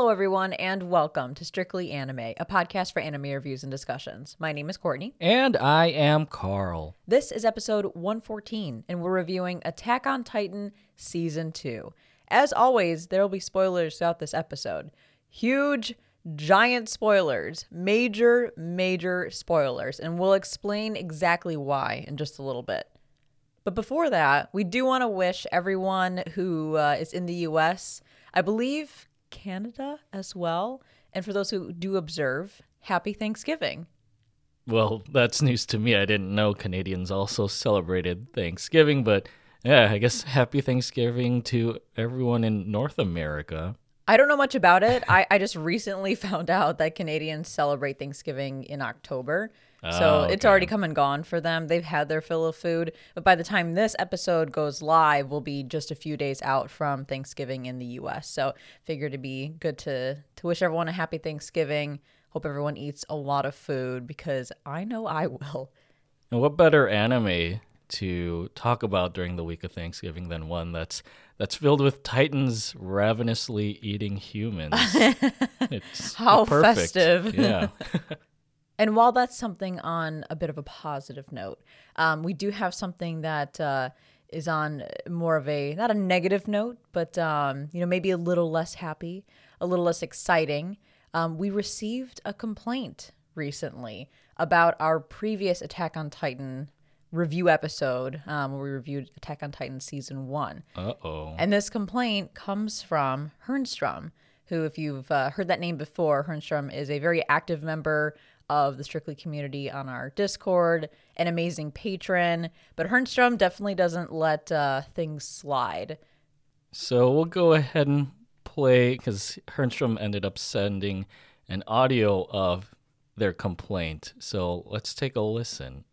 Hello, everyone, and welcome to Strictly Anime, a podcast for anime reviews and discussions. My name is Courtney. And I am Carl. This is episode 114, and we're reviewing Attack on Titan Season 2. As always, there will be spoilers throughout this episode. Huge, giant spoilers, major, major spoilers, and we'll explain exactly why in just a little bit. But before that, we do want to wish everyone who uh, is in the US, I believe Canada as well, and for those who do observe, happy Thanksgiving. Well, that's news to me. I didn't know Canadians also celebrated Thanksgiving, but yeah, I guess happy Thanksgiving to everyone in North America. I don't know much about it. I, I just recently found out that Canadians celebrate Thanksgiving in October. Oh, so Oh, it's okay. already come and gone for them. They've had their fill of food. But by the time this episode goes live, we'll be just a few days out from Thanksgiving in the US. So figure it'd be good to to wish everyone a happy Thanksgiving. Hope everyone eats a lot of food because I know I will. And what better anime to talk about during the week of Thanksgiving than one that's that's filled with titans ravenously eating humans? it's How perfect. festive. Yeah. And while that's something on a bit of a positive note, um, we do have something that uh, is on more of a not a negative note, but um, you know maybe a little less happy, a little less exciting. Um, we received a complaint recently about our previous Attack on Titan review episode, um, where we reviewed Attack on Titan season one. Uh oh. And this complaint comes from Hernstrom, who, if you've uh, heard that name before, Hernstrom is a very active member of the Strictly community on our Discord, an amazing patron. But Hernstrom definitely doesn't let uh, things slide. So we'll go ahead and play because Hernstrom ended up sending an audio of their complaint. So let's take a listen.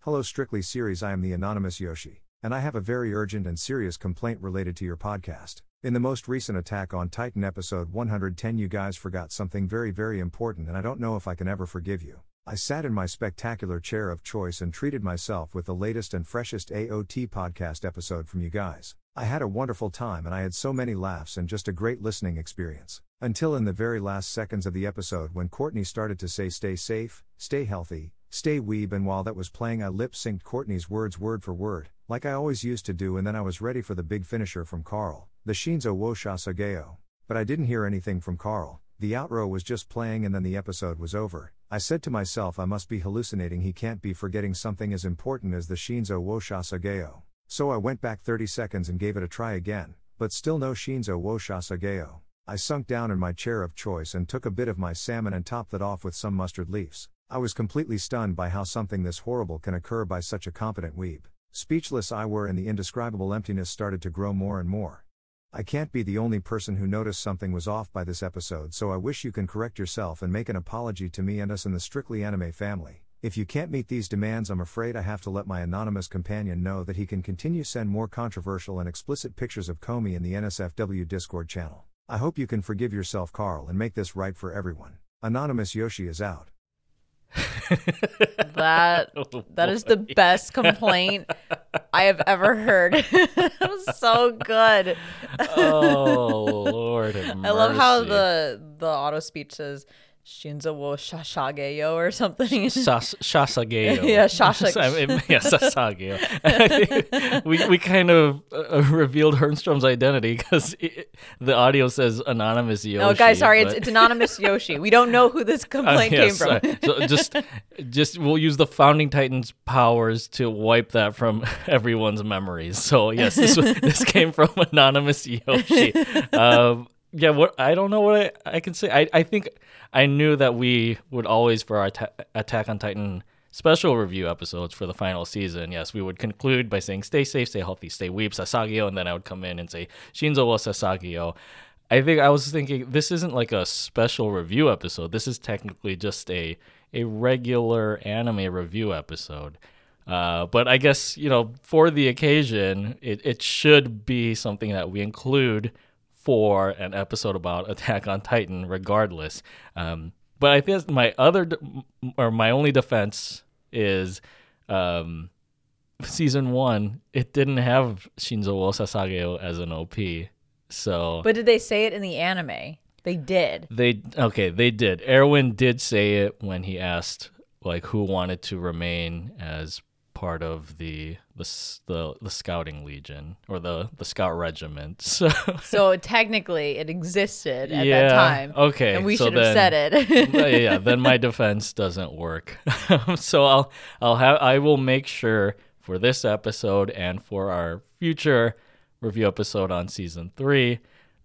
Hello, Strictly Series. I am the anonymous Yoshi, and I have a very urgent and serious complaint related to your podcast. In the most recent Attack on Titan episode 110, you guys forgot something very, very important, and I don't know if I can ever forgive you. I sat in my spectacular chair of choice and treated myself with the latest and freshest AOT podcast episode from you guys. I had a wonderful time and I had so many laughs and just a great listening experience. Until in the very last seconds of the episode when Courtney started to say, Stay safe, stay healthy, stay weeb, and while that was playing, I lip synced Courtney's words word for word, like I always used to do, and then I was ready for the big finisher from Carl, the Shinzo wo Shasageo. But I didn't hear anything from Carl. The outro was just playing and then the episode was over. I said to myself, I must be hallucinating, he can't be forgetting something as important as the Shinzo wo Shasageo. So I went back 30 seconds and gave it a try again, but still no Shinzo wo Shasageo. I sunk down in my chair of choice and took a bit of my salmon and topped it off with some mustard leaves. I was completely stunned by how something this horrible can occur by such a competent weeb. Speechless I were and the indescribable emptiness started to grow more and more. I can't be the only person who noticed something was off by this episode, so I wish you can correct yourself and make an apology to me and us in the Strictly Anime family. If you can't meet these demands, I'm afraid I have to let my anonymous companion know that he can continue send more controversial and explicit pictures of Comey in the NSFW Discord channel. I hope you can forgive yourself, Carl, and make this right for everyone. Anonymous Yoshi is out. That Oh, that is the best complaint I have ever heard. that was so good. oh Lord, I love how the the auto speech says Shinzo wo Shashageyo or something. Shasageo. Yeah, mean, yeah, Sasageo. we we kind of uh, revealed Hernstrom's identity because the audio says anonymous Yoshi. oh, guys, sorry, it's, but- it's anonymous Yoshi. We don't know who this Uh, complaint yes, came from. uh, so just just we'll use the founding titans powers to wipe that from everyone's memories so yes this this came from anonymous yoshi um yeah what i don't know what i, I can say I, I think i knew that we would always for our Atta- attack on titan special review episodes for the final season yes we would conclude by saying stay safe stay healthy stay weep sasagio and then i would come in and say shinzo wa sasagio I think I was thinking this isn't like a special review episode. This is technically just a a regular anime review episode. Uh, but I guess you know for the occasion, it, it should be something that we include for an episode about Attack on Titan, regardless. Um, but I think my other de- or my only defense is um, season one. It didn't have Shinzo wo Sasageo as an OP. So But did they say it in the anime? They did. They okay, they did. Erwin did say it when he asked like who wanted to remain as part of the the the, the scouting legion or the the scout regiment. So So technically, it existed at yeah, that time. okay, And we so should have then- said it. yeah, then my defense doesn't work. so I'll I'll have I will make sure for this episode and for our future review episode on season 3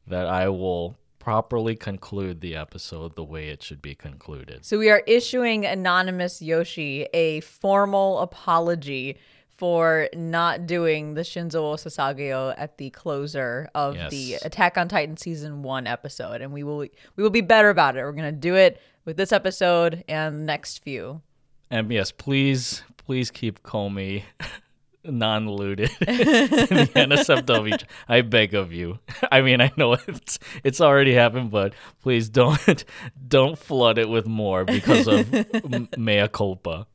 that I will properly conclude the episode the way it should be concluded. So we are issuing Anonymous Yoshi a formal apology for not doing the Shinzo Sasageo at the closer of the Attack on Titan season 1 episode and we will we will be better about it. We're going to do it with this episode and the next few. And yes, please please keep Comey non-looted in the NSFW. I beg of you. I mean, I know it's it's already happened, but please don't don't flood it with more because of m- mea culpa.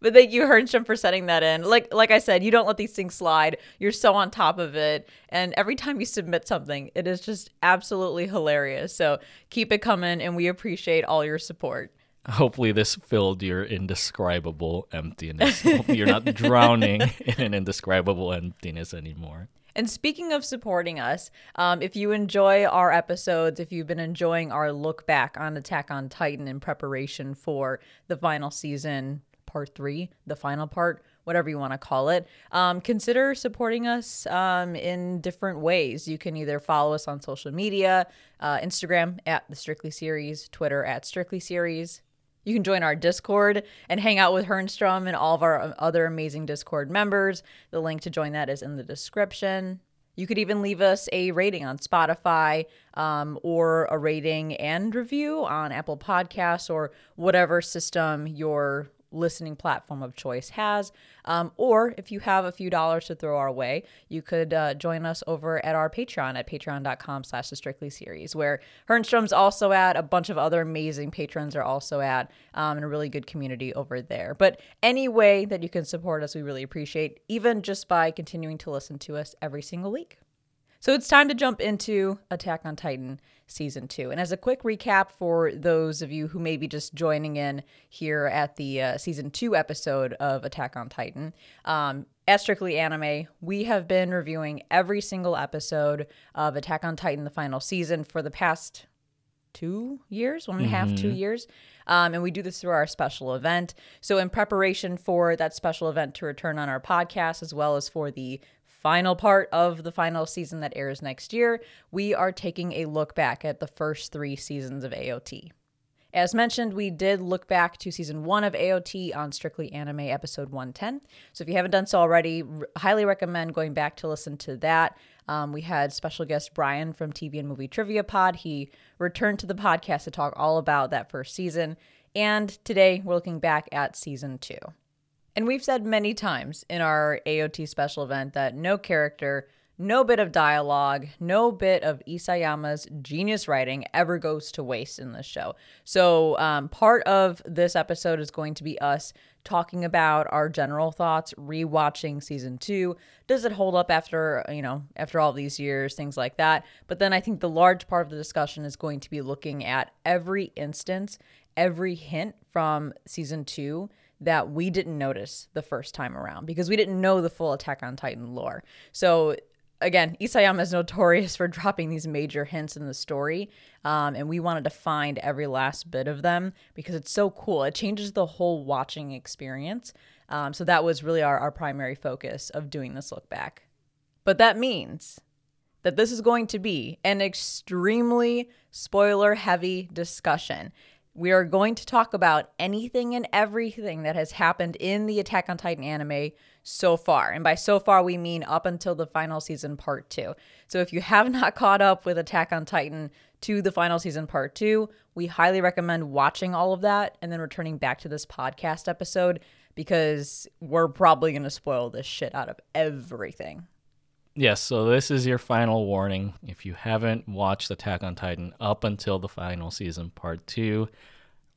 But thank you, Hernstrom, for setting that in. Like like I said, you don't let these things slide. You're so on top of it. And every time you submit something, it is just absolutely hilarious. So keep it coming and we appreciate all your support. Hopefully, this filled your indescribable emptiness. Hopefully you're not drowning in an indescribable emptiness anymore. And speaking of supporting us, um, if you enjoy our episodes, if you've been enjoying our look back on Attack on Titan in preparation for the final season, part three, the final part, whatever you want to call it, um, consider supporting us um, in different ways. You can either follow us on social media, uh, Instagram at the Strictly Series, Twitter at Strictly Series. You can join our Discord and hang out with Hernstrom and all of our uh, other amazing Discord members. The link to join that is in the description. You could even leave us a rating on Spotify um, or a rating and review on Apple Podcasts or whatever system your listening platform of choice has. Um, or if you have a few dollars to throw our way, you could uh, join us over at our Patreon at patreon.com slash the Strictly Series, where Hernstrom's also at, a bunch of other amazing patrons are also at, um, and a really good community over there. But any way that you can support us, we really appreciate, even just by continuing to listen to us every single week. So it's time to jump into Attack on Titan season two. And as a quick recap for those of you who may be just joining in here at the uh, season two episode of Attack on Titan, um, at Strictly Anime, we have been reviewing every single episode of Attack on Titan, the final season, for the past two years, one and a half, two years. Um, and we do this through our special event. So, in preparation for that special event to return on our podcast, as well as for the final part of the final season that airs next year, we are taking a look back at the first three seasons of AOT. As mentioned, we did look back to season one of AOT on Strictly Anime episode 110. So if you haven't done so already, r- highly recommend going back to listen to that. Um, we had special guest Brian from TV and Movie Trivia Pod. He returned to the podcast to talk all about that first season. And today we're looking back at season two. And we've said many times in our AOT special event that no character, no bit of dialogue, no bit of Isayama's genius writing ever goes to waste in this show. So, um, part of this episode is going to be us talking about our general thoughts, rewatching season two. Does it hold up after, you know, after all these years, things like that? But then I think the large part of the discussion is going to be looking at every instance, every hint from season two that we didn't notice the first time around because we didn't know the full Attack on Titan lore. So again, Isayama is notorious for dropping these major hints in the story, um, and we wanted to find every last bit of them because it's so cool. It changes the whole watching experience. Um, so that was really our, our primary focus of doing this look back. But that means that this is going to be an extremely spoiler heavy discussion. We are going to talk about anything and everything that has happened in the Attack on Titan anime so far. And by so far, we mean up until the final season, part two. So if you have not caught up with Attack on Titan to the final season, part two, we highly recommend watching all of that and then returning back to this podcast episode because we're probably going to spoil this shit out of everything. Yes, so this is your final warning. If you haven't watched Attack on Titan up until the final season, part two,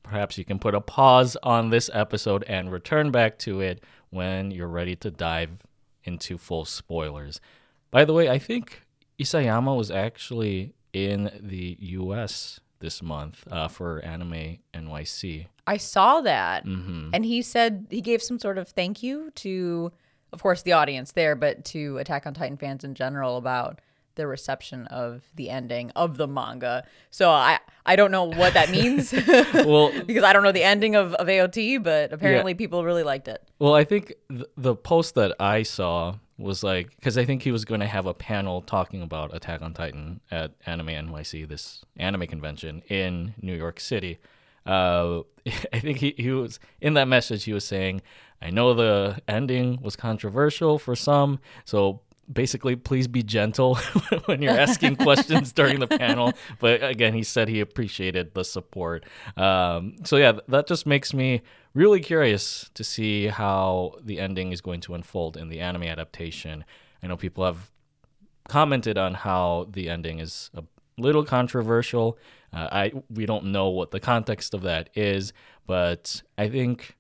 perhaps you can put a pause on this episode and return back to it when you're ready to dive into full spoilers. By the way, I think Isayama was actually in the US this month uh, for Anime NYC. I saw that. Mm-hmm. And he said he gave some sort of thank you to, of course, the audience there, but to Attack on Titan fans in general about the reception of the ending of the manga. So I I don't know what that means Well, because I don't know the ending of, of AOT, but apparently people really liked it. Well, I think th- the post that I saw was like because I think he was going to have a panel talking about Attack on Titan at Anime NYC, this anime convention in New York City. Uh, I think he, he was in that message. He was saying, "I know the ending was controversial for some, so." Basically, please be gentle when you're asking questions during the panel. But again, he said he appreciated the support. Um, so yeah, that just makes me really curious to see how the ending is going to unfold in the anime adaptation. I know people have commented on how the ending is a little controversial. Uh, I we don't know what the context of that is, but I think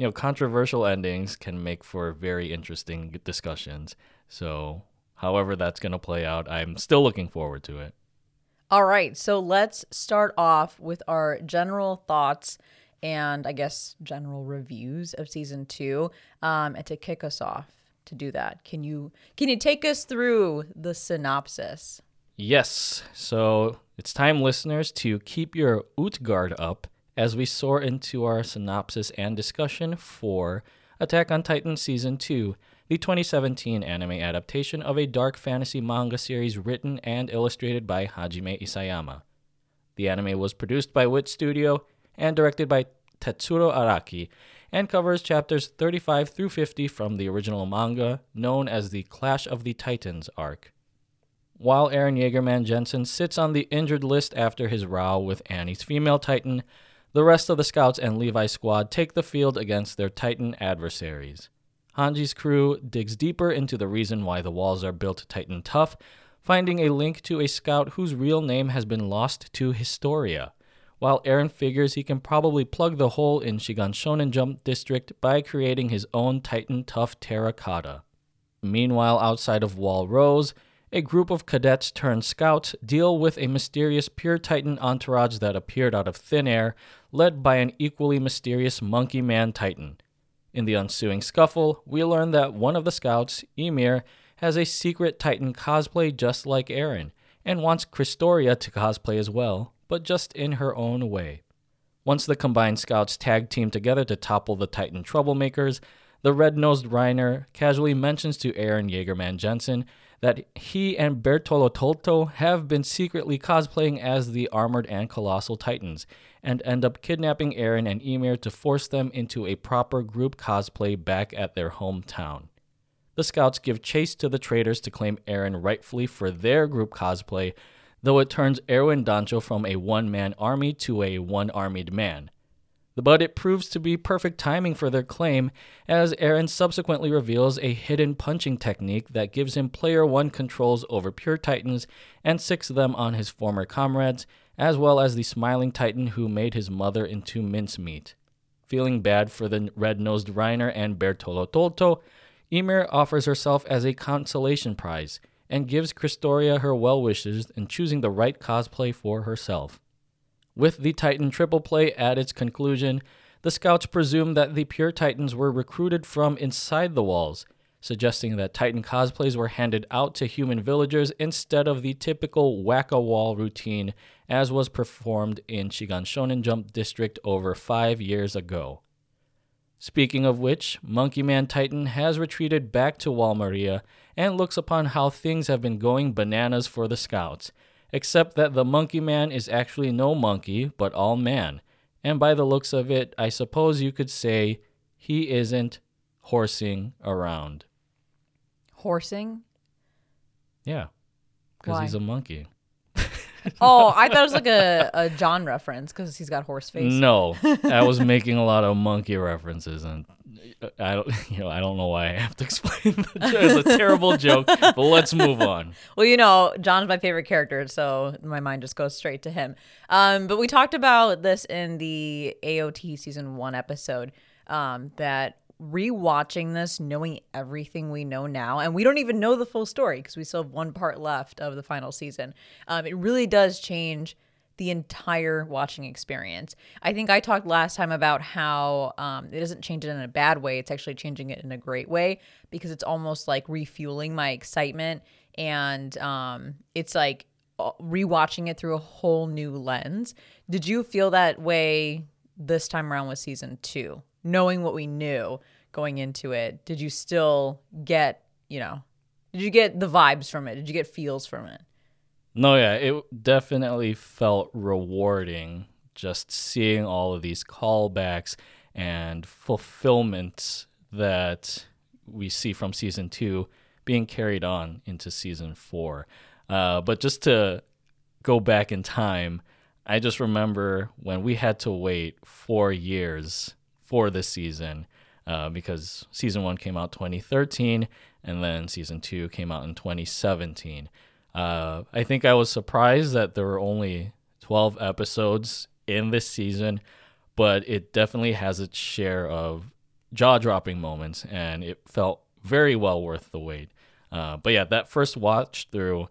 you know controversial endings can make for very interesting discussions. So, however that's going to play out, I'm still looking forward to it. All right, so let's start off with our general thoughts and I guess general reviews of season two. Um, and to kick us off, to do that, can you can you take us through the synopsis? Yes. So it's time, listeners, to keep your Utgard up as we soar into our synopsis and discussion for Attack on Titan Season 2, the 2017 anime adaptation of a dark fantasy manga series written and illustrated by Hajime Isayama. The anime was produced by Wit Studio and directed by Tetsuro Araki and covers chapters 35 through 50 from the original manga known as the Clash of the Titans arc. While Eren Jaegerman Jensen sits on the injured list after his row with Annie's female Titan, the rest of the Scouts and Levi squad take the field against their Titan adversaries. Hanji's crew digs deeper into the reason why the walls are built Titan tough, finding a link to a scout whose real name has been lost to Historia, while Eren figures he can probably plug the hole in Shigan Shonen Jump District by creating his own Titan tough terracotta. Meanwhile, outside of Wall Rose, a group of cadets turned scouts deal with a mysterious pure Titan entourage that appeared out of thin air, led by an equally mysterious Monkey Man Titan. In the ensuing scuffle, we learn that one of the scouts, Ymir, has a secret Titan cosplay just like Eren, and wants Christoria to cosplay as well, but just in her own way. Once the combined scouts tag team together to topple the Titan troublemakers, the red nosed Reiner casually mentions to Eren Jaegerman Jensen that he and Bertolo Tolto have been secretly cosplaying as the armored and colossal titans, and end up kidnapping Eren and Ymir to force them into a proper group cosplay back at their hometown. The scouts give chase to the traitors to claim Eren rightfully for their group cosplay, though it turns Erwin Dancho from a one man army to a one armied man. But it proves to be perfect timing for their claim, as Eren subsequently reveals a hidden punching technique that gives him player one controls over pure titans and six of them on his former comrades, as well as the smiling titan who made his mother into mincemeat. Feeling bad for the red nosed Reiner and Bertolo Tolto, Ymir offers herself as a consolation prize and gives Christoria her well wishes in choosing the right cosplay for herself. With the Titan triple play at its conclusion, the scouts presume that the pure Titans were recruited from inside the walls, suggesting that Titan cosplays were handed out to human villagers instead of the typical whack a wall routine as was performed in Shigan Shonen Jump District over five years ago. Speaking of which, Monkey Man Titan has retreated back to Wall Maria and looks upon how things have been going bananas for the scouts, except that the Monkey Man is actually no monkey, but all man. And by the looks of it, I suppose you could say he isn't horsing around. Horsing? Yeah, because he's a monkey. Oh, I thought it was like a, a John reference because he's got horse face. No, I was making a lot of monkey references, and I don't, you know, I don't know why I have to explain the joke. It's a terrible joke, but let's move on. Well, you know, John's my favorite character, so my mind just goes straight to him. Um, but we talked about this in the AOT season one episode um, that rewatching this, knowing everything we know now, and we don't even know the full story because we still have one part left of the final season, um, it really does change the entire watching experience. I think I talked last time about how um, it doesn't change it in a bad way. It's actually changing it in a great way because it's almost like refueling my excitement. And um, it's like uh, rewatching it through a whole new lens. Did you feel that way this time around with season two? Knowing what we knew going into it, did you still get, you know, did you get the vibes from it? Did you get feels from it? No, yeah, it definitely felt rewarding just seeing all of these callbacks and fulfillments that we see from season two being carried on into season four. Uh, but just to go back in time, I just remember when we had to wait four years for this season uh, because season one came out 2013 and then season two came out in 2017. Uh, I think I was surprised that there were only 12 episodes in this season, but it definitely has its share of jaw dropping moments, and it felt very well worth the wait. Uh, but yeah, that first watch through,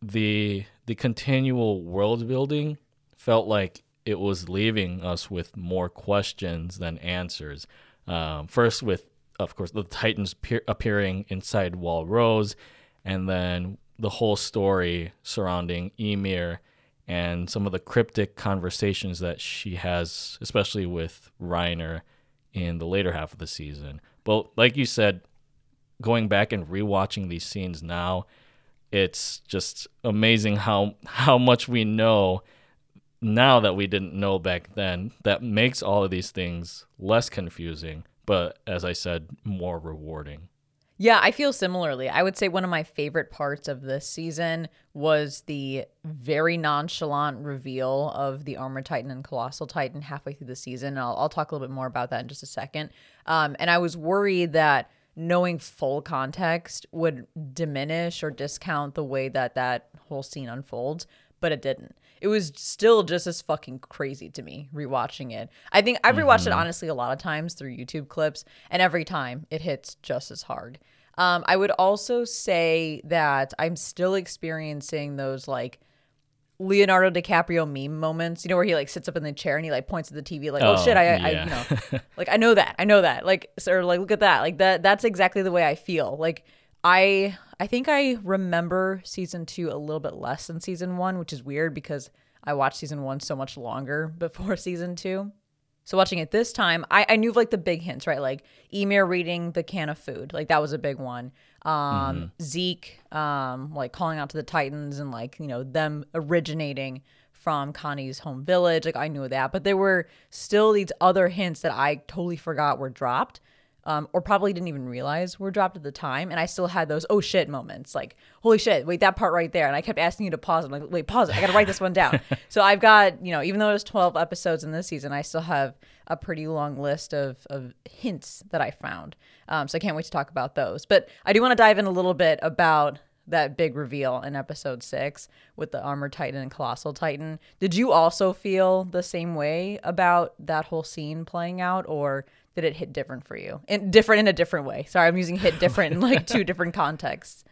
the the continual world building felt like it was leaving us with more questions than answers. Um, first, with of course the Titans pe- appearing inside Wall Rose, and then the whole story surrounding Ymir and some of the cryptic conversations that she has, especially with Reiner in the later half of the season. But like you said, going back and rewatching these scenes now, it's just amazing how how much we know now that we didn't know back then that makes all of these things less confusing, but as I said, more rewarding. Yeah, I feel similarly. I would say one of my favorite parts of this season was the very nonchalant reveal of the Armor Titan and Colossal Titan halfway through the season. I'll, I'll talk a little bit more about that in just a second. Um, and I was worried that knowing full context would diminish or discount the way that that whole scene unfolds, but it didn't. It was still just as fucking crazy to me rewatching it. I think I've rewatched mm-hmm. it honestly a lot of times through YouTube clips, and every time it hits just as hard. Um, I would also say that I'm still experiencing those like Leonardo DiCaprio meme moments, you know, where he like sits up in the chair and he like points at the TV, like, "Oh, oh shit, I, yeah. I, you know, like I know that, I know that, like, or like, look at that, like that. That's exactly the way I feel. Like, I, I think I remember season two a little bit less than season one, which is weird because I watched season one so much longer before season two. So watching it this time, I, I knew like the big hints, right? Like Ymir reading the can of food, like that was a big one. Um, mm-hmm. Zeke, um, like calling out to the Titans and like you know them originating from Connie's home village. Like I knew that, but there were still these other hints that I totally forgot were dropped um, or probably didn't even realize were dropped at the time. And I still had those oh shit moments, like holy shit, wait that part right there. And I kept asking you to pause. I'm like, wait, pause it. I got to write this one down. so I've got you know, even though there's 12 episodes in this season, I still have a pretty long list of of hints that I found. Um, so I can't wait to talk about those. But I do want to dive in a little bit about that big reveal in episode six with the armor titan and colossal titan. Did you also feel the same way about that whole scene playing out, or did it hit different for you? And different in a different way. Sorry, I'm using hit different in like two different contexts.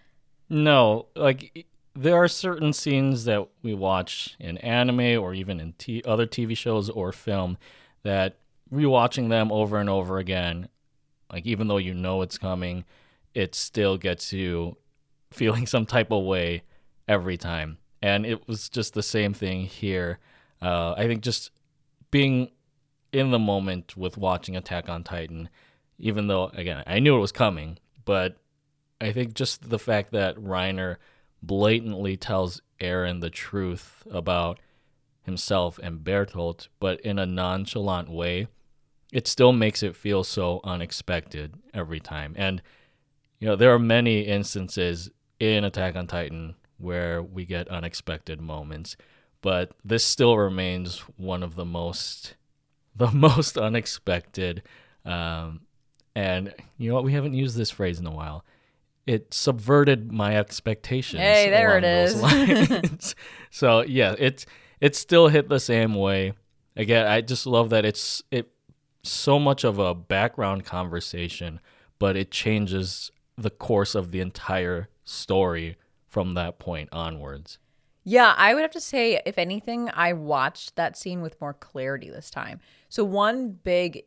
No, like there are certain scenes that we watch in anime or even in t- other TV shows or film that rewatching them over and over again, like even though you know it's coming, it still gets you feeling some type of way every time. And it was just the same thing here. Uh, I think just being in the moment with watching Attack on Titan, even though again I knew it was coming, but I think just the fact that Reiner blatantly tells Eren the truth about himself and Bertolt, but in a nonchalant way, it still makes it feel so unexpected every time. And you know, there are many instances in Attack on Titan where we get unexpected moments, but this still remains one of the most the most unexpected. Um, and you know what? We haven't used this phrase in a while. It subverted my expectations. Hey, there it is. so yeah, it's it still hit the same way. Again, I just love that it's it so much of a background conversation, but it changes the course of the entire story from that point onwards. Yeah, I would have to say, if anything, I watched that scene with more clarity this time. So, one big,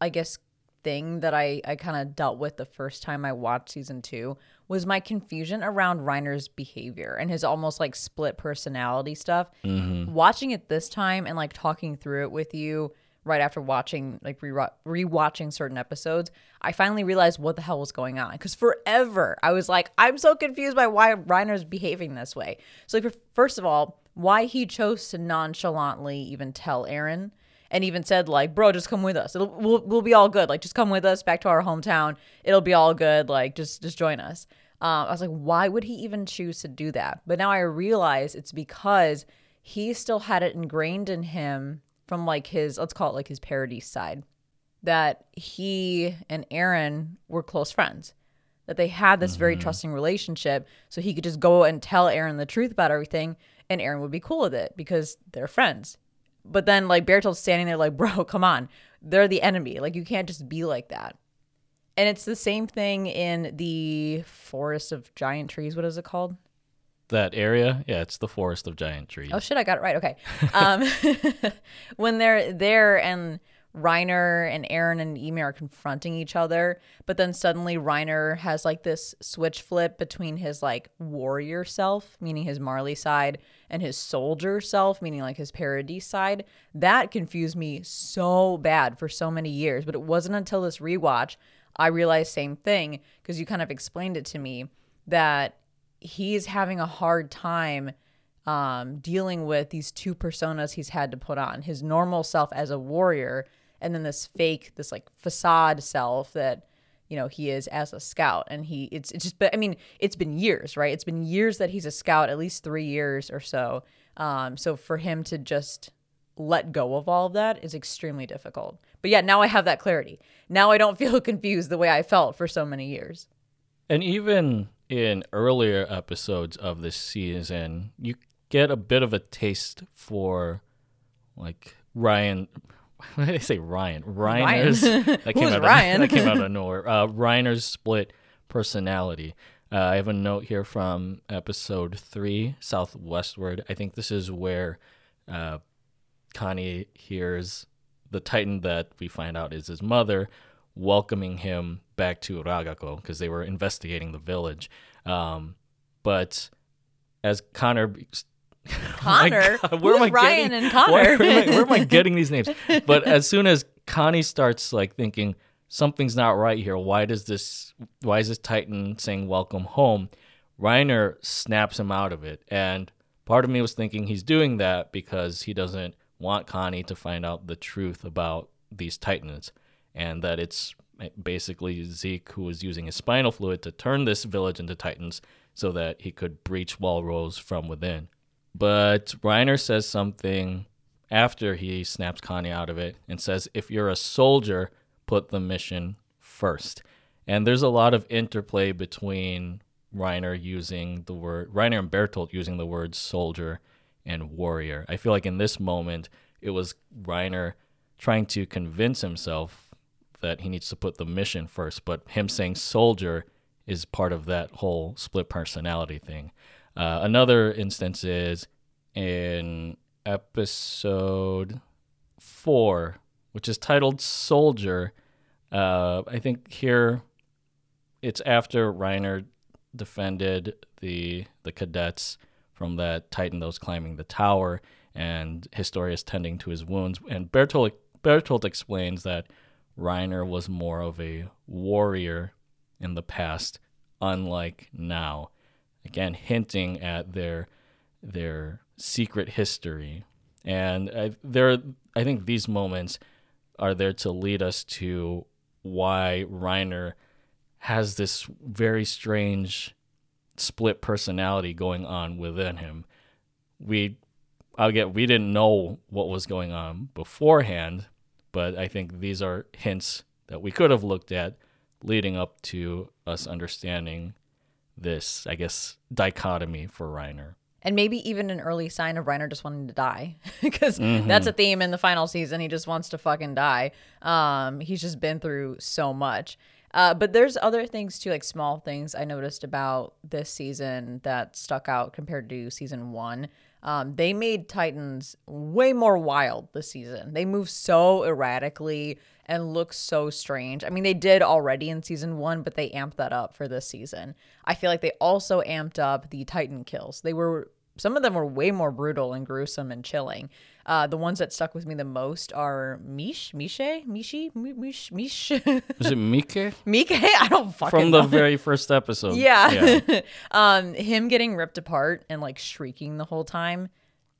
I guess, thing that I, I kind of dealt with the first time I watched season two was my confusion around Reiner's behavior and his almost like split personality stuff. Mm-hmm. Watching it this time and like talking through it with you right after watching like re rewatching certain episodes, I finally realized what the hell was going on. Because forever I was like, I'm so confused by why Reiner's behaving this way. So like, first of all, why he chose to nonchalantly even tell Eren and even said like, "Bro, just come with us. It'll we'll, we'll be all good. Like, just come with us back to our hometown. It'll be all good. Like, just just join us." Um, I was like, why would he even choose to do that? But now I realize it's because he still had it ingrained in him from like his let's call it like his parody side that he and Eren were close friends. That they had this very trusting relationship, so he could just go and tell Eren the truth about everything, and Eren would be cool with it because they're friends. But then like Bertolt's standing there like, bro, come on. They're the enemy. Like you can't just be like that. And it's the same thing in the forest of giant trees. What is it called? That area, yeah, it's the forest of giant trees. Oh shit, I got it right. Okay. Um, when they're there and Reiner and Eren and Ymir are confronting each other, but then suddenly Reiner has like this switch flip between his like warrior self, meaning his Marley side, and his soldier self, meaning like his Paradis side. That confused me so bad for so many years, but it wasn't until this rewatch I realized same thing because you kind of explained it to me that he's having a hard time um, dealing with these two personas he's had to put on his normal self as a warrior and then this fake this like facade self that you know he is as a scout. And he it's it's just but i mean it's been years right? It's been years that he's a scout at least three years or so. Um so for him to just let go of all of that is extremely difficult. But yeah now i have that clarity. Now i don't feel confused the way i felt for so many years. And even in earlier episodes of this season, you get a bit of a taste for like Ryan. Why did I say Ryan? Reiner's. That came out Ryan? Of, that came out of nowhere. Uh, Reiner's split personality. Uh, I have a note here from episode three, Southwestward. I think this is where uh, Connie hears the Titan that we find out is his mother welcoming him back to Ragako because they were investigating the village. Um, but as Connor. Oh Connor? God, where am I Ryan getting, and Connor? Where, where am I, where am I getting these names? But as soon as Connie starts like thinking something's not right here, why does this? Why is this Titan saying "Welcome home"? Reiner snaps him out of it, and part of me was thinking he's doing that because he doesn't want Connie to find out the truth about these Titans, and that it's basically Zeke who was using his spinal fluid to turn this village into Titans so that he could breach Wall Rose from within. But Reiner says something after he snaps Connie out of it and says, if you're a soldier, put the mission first. And there's a lot of interplay between Reiner using the word, Reiner and Bertolt using the words soldier and warrior. I feel like in this moment, it was Reiner trying to convince himself that he needs to put the mission first, but him saying soldier is part of that whole split personality thing. Uh, another instance is in episode four, which is titled Soldier. Uh, I think here it's after Reiner defended the the cadets from that Titan that was climbing the tower, and Historia's tending to his wounds. And Bertolt Bertolt explains that Reiner was more of a warrior in the past, unlike now. Again, hinting at their their secret history, and I, there, I think these moments are there to lead us to why Reiner has this very strange split personality going on within him. We, get, we didn't know what was going on beforehand, but I think these are hints that we could have looked at leading up to us understanding this, I guess, dichotomy for Reiner. and maybe even an early sign of Reiner just wanting to die because Mm-hmm. that's a theme in the final season. He just wants to fucking die. Um, he's just been through so much. Uh, but there's other things too, like small things I noticed about this season that stuck out compared to season one. Um, they made Titans way more wild this season. They move so erratically and look so strange. I mean, they did already in season one, but they amped that up for this season. I feel like they also amped up the Titan kills. They were some of them were way more brutal and gruesome and chilling. Uh, the ones that stuck with me the most are Mish, Mishe, Mishi, Mish, Mish. Is it Mike Mike? I don't fucking from the know. very first episode? Yeah. um, him getting ripped apart and like shrieking the whole time.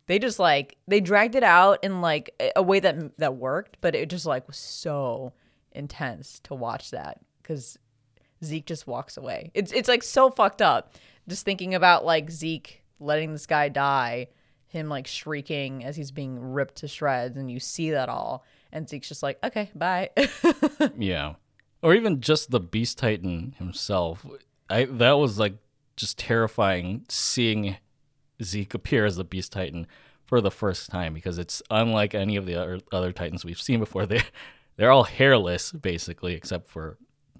They just like they dragged it out in like a way that that worked, but it just like was so intense to watch that because Zeke just walks away. It's it's like so fucked up. Just thinking about like Zeke letting this guy die, him like shrieking as he's being ripped to shreds, and you see that all, and Zeke's just like, okay, bye. Yeah. Or even just the Beast Titan himself. I that was like just terrifying seeing Zeke appear as the Beast Titan for the first time because it's unlike any of the other, other Titans we've seen before. They they're all hairless basically except for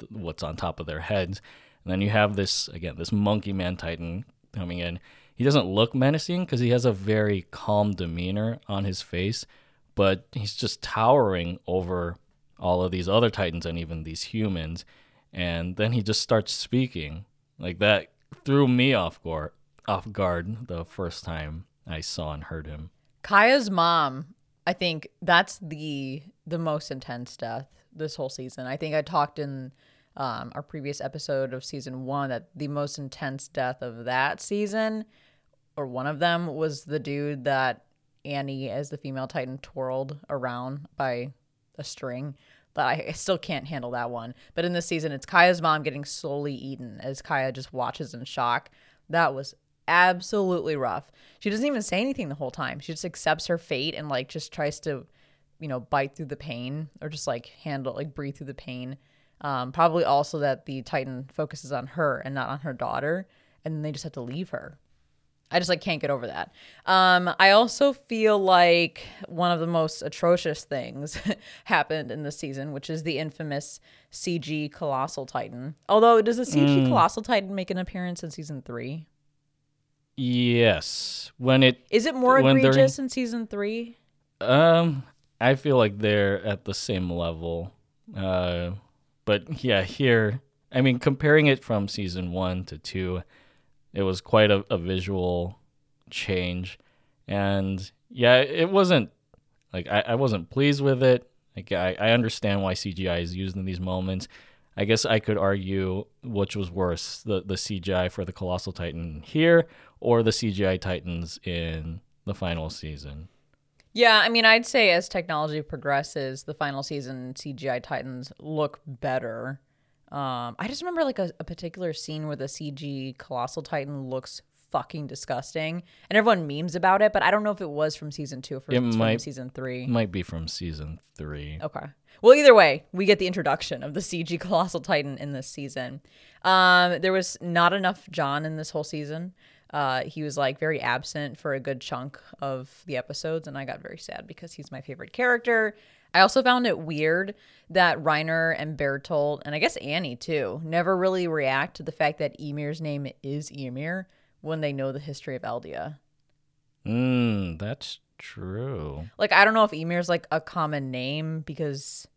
what's on top of their heads. And then you have this again this Monkey Man Titan coming in. He doesn't look menacing because he has a very calm demeanor on his face, but he's just towering over all of these other titans and even these humans and then he just starts speaking like that threw me off guard off guard the first time i saw and heard him Kaya's mom, I think that's the the most intense death this whole season. I think I talked in um, our previous episode of season one that the most intense death of that season, or one of them, was the dude that Annie, as the female Titan, twirled around by a string. But I I still can't handle that one. But in this season, it's Kaya's mom getting slowly eaten as Kaya just watches in shock. That was absolutely rough. She doesn't even say anything the whole time. She just accepts her fate and like just tries to, you know, bite through the pain or just like handle like breathe through the pain. Um, probably also that the Titan focuses on her and not on her daughter, and then they just have to leave her. I just like can't get over that. Um, I also feel like one of the most atrocious things happened in this season, which is the infamous CG Colossal Titan. Although, does the CG Colossal Titan make an appearance in season three? Yes. When it Is it more they're in- egregious in season three? um i feel like they're at the same level. Uh but yeah here i mean comparing it from season one to two it was quite a, a visual change. And yeah it wasn't like I, I wasn't pleased with it. Like I, I understand why cgi is used in these moments i guess i could argue which was worse the, the cgi for the colossal titan here or the cgi titans in the final season Yeah, I mean, I'd say as technology progresses, the final season CGI Titans look better. Um, I just remember like a, a particular scene where the CG Colossal Titan looks fucking disgusting, and everyone memes about it. But I don't know if it was from season two or if It it's from might- season three. might be from season three Okay. Well, either way, we get the introduction of the CG Colossal Titan in this season. Um, there was not enough John in this whole season. Uh, he was like very absent for a good chunk of the episodes, and I got very sad because he's my favorite character. I also found it weird that Reiner and Bertolt, and I guess Annie too, never really react to the fact that Ymir's name is Ymir when they know the history of Eldia. Mm, that's true. Like I don't know if Ymir's like a common name because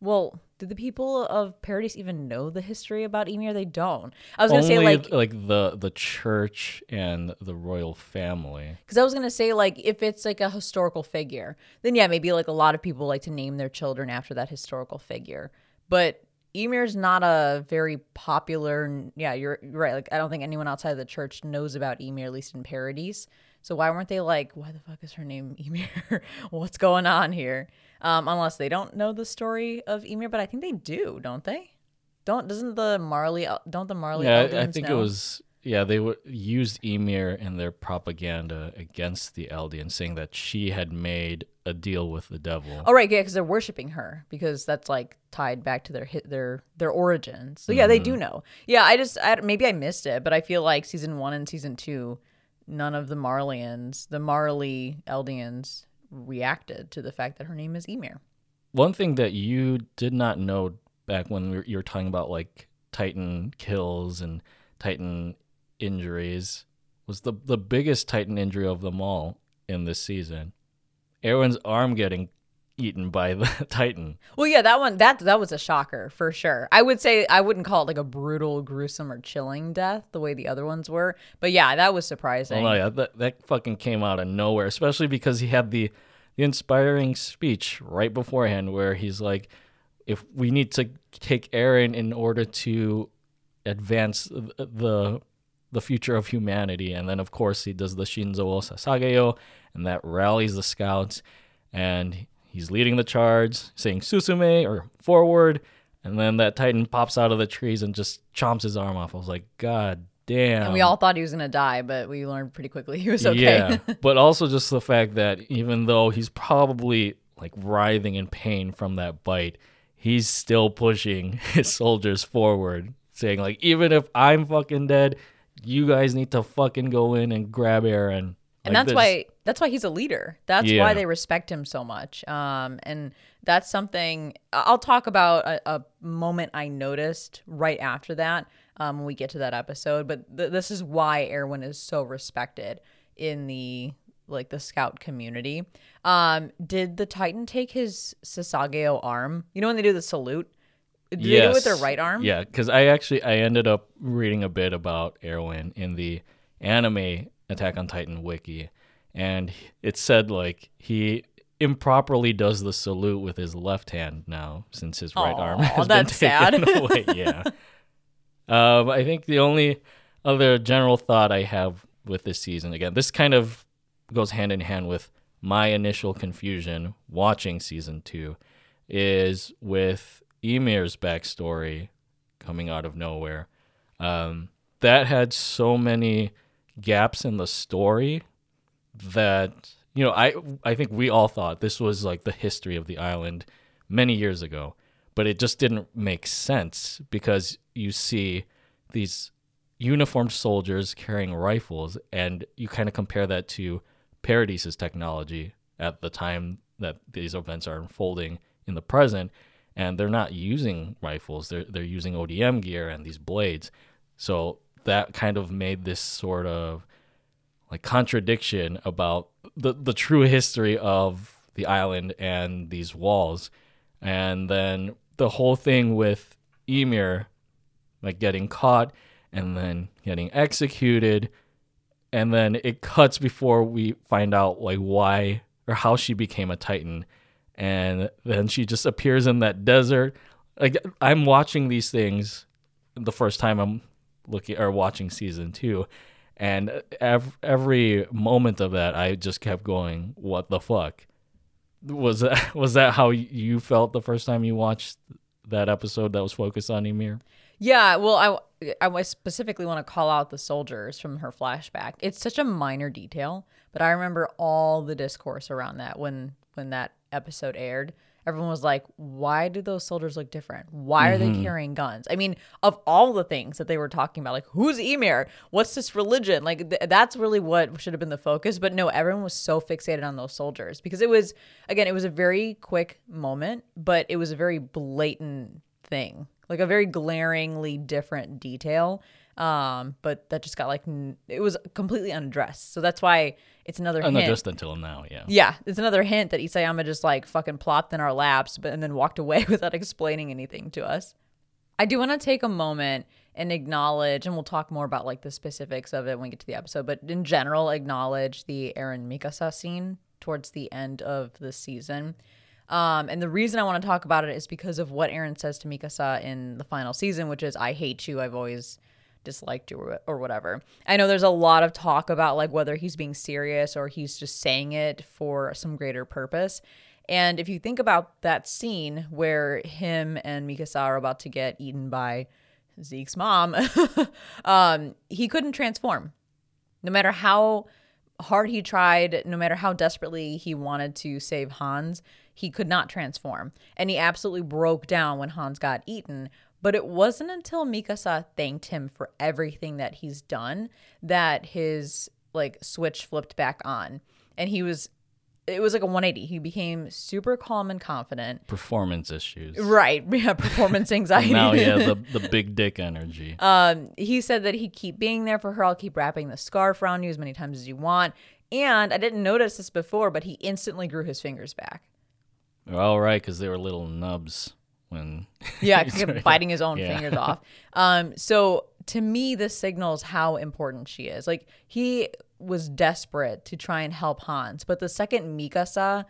well, do the people of Paradise even know the history about Ymir? They don't. I was gonna Only say like like the the church and the royal family. because I was gonna say like if it's like a historical figure, then yeah, maybe like a lot of people like to name their children after that historical figure. But Ymir's not a very popular. Yeah, you're, you're right. Like I don't think anyone outside of the church knows about Ymir, at least in Paradise. So why weren't they like, why the fuck is her name Ymir? What's going on here? Um, unless they don't know the story of Ymir, but I think they do, don't they? Don't doesn't the Marley don't the Marley? Yeah, I, I think it was. Yeah, they w- used Ymir in their propaganda against the Eldians, saying that she had made a deal with the devil. Oh right, yeah, because they're worshiping her because that's like tied back to their hit their their origins. So yeah, they do know. Yeah, I just I, maybe I missed it, but I feel like season one and season two, none of the Marleyans, the Marley Eldians, reacted to the fact that her name is Ymir. One thing that you did not know back when we were, you were talking about like Titan kills and Titan injuries was the the biggest Titan injury of them all in this season. Erwin's arm getting eaten by the Titan. Well, yeah, that one that that was a shocker for sure. I would say I wouldn't call it like a brutal, gruesome, or chilling death the way the other ones were, but yeah, that was surprising. Oh yeah, that that fucking came out of nowhere, especially because he had the the inspiring speech right beforehand where he's like, "If we need to take Eren in order to advance the the future of humanity," and then of course he does the Shinzo o and that rallies the scouts, and he's leading the charge, saying "Susume" or "Forward," and then that Titan pops out of the trees and just chomps his arm off. I was like, "God damn!" and we all thought he was gonna die, but we learned pretty quickly he was okay. Yeah, but also just the fact that even though he's probably like writhing in pain from that bite, he's still pushing his soldiers forward, saying like, even if I'm fucking dead, you guys need to fucking go in and grab and Like that's this. why that's why he's a leader. That's Yeah. why they respect him so much. Um, and that's something I'll talk about a, a moment I noticed right after that um, when we get to that episode. But th- this is why Erwin is so respected in the like the scout community. Um, did the Titan take his Sasageyo arm? You know when they do the salute. Did they do it with their right arm? Yeah, because I actually I ended up reading a bit about Erwin in the anime Attack on Titan wiki, and it said like he improperly does the salute with his left hand now since his right arm Aw, has been taken sad. away. Yeah. Um, I think the only other general thought I have with this season, again, this kind of goes hand in hand with my initial confusion watching season two, is with Ymir's backstory coming out of nowhere. Um, that had so many gaps in the story that you know I I think we all thought this was like the history of the island many years ago, but it just didn't make sense because you see these uniformed soldiers carrying rifles, and you kind of compare that to Paradise's technology at the time that these events are unfolding in the present, and they're not using rifles; they're they're using ODM gear and these blades. So that kind of made this sort of like contradiction about the the true history of the island and these walls, and then the whole thing with Ymir like getting caught and then getting executed. And then it cuts before we find out like why or how she became a titan. And then she just appears in that desert. Like i'm watching these things the first time i'm looking or watching season 2 and every, moment of that i just kept going what the fuck was that was that how you felt the first time you watched that episode that was focused on Ymir? Yeah, well, I I specifically want to call out the soldiers from her flashback. It's such a minor detail, but I remember all the discourse around that when when that episode aired. Everyone was like, "Why do those soldiers look different? Why are they mm-hmm. carrying guns?" I mean, of all the things that they were talking about, like who's Ymir? What's this religion? Like th- that's really what should have been the focus. But no, everyone was so fixated on those soldiers because it was again, it was a very quick moment, but it was a very blatant thing like a very glaringly different detail um but that just got like n- it was completely unaddressed so that's why it's another Uh, hint until now, yeah. yeah it's another hint that isayama just like fucking plopped in our laps but and then walked away without explaining anything to us i do want to take a moment and acknowledge and we'll talk more about like the specifics of it when we get to the episode but in general acknowledge the Eren mikasa scene towards the end of the season um, and the reason I want to talk about it is because of what Eren says to Mikasa in the final season, which is, I hate you. I've always disliked you or, whatever. I know there's a lot of talk about like whether he's being serious or he's just saying it for some greater purpose. And if you think about that scene where him and Mikasa are about to get eaten by Zeke's mom, um, he couldn't transform. No matter how hard he tried, no matter how desperately he wanted to save Hans, he could not transform. And he absolutely broke down when Hans got eaten. But it wasn't until Mikasa thanked him for everything that he's done that his like switch flipped back on. And he was it was like a 180. He became super calm and confident. Performance issues. Right. Yeah, performance anxiety. Now he has the, the big dick energy. Um, he said that he'd keep being there for her. I'll keep wrapping the scarf around you as many times as you want. And I didn't notice this before, but he instantly grew his fingers back. All right, because they were little nubs when. Yeah, he's he kept right. biting his own Yeah. fingers off. Um, so to me, this signals how important she is. Like he was desperate to try and help Hans, but the second Mikasa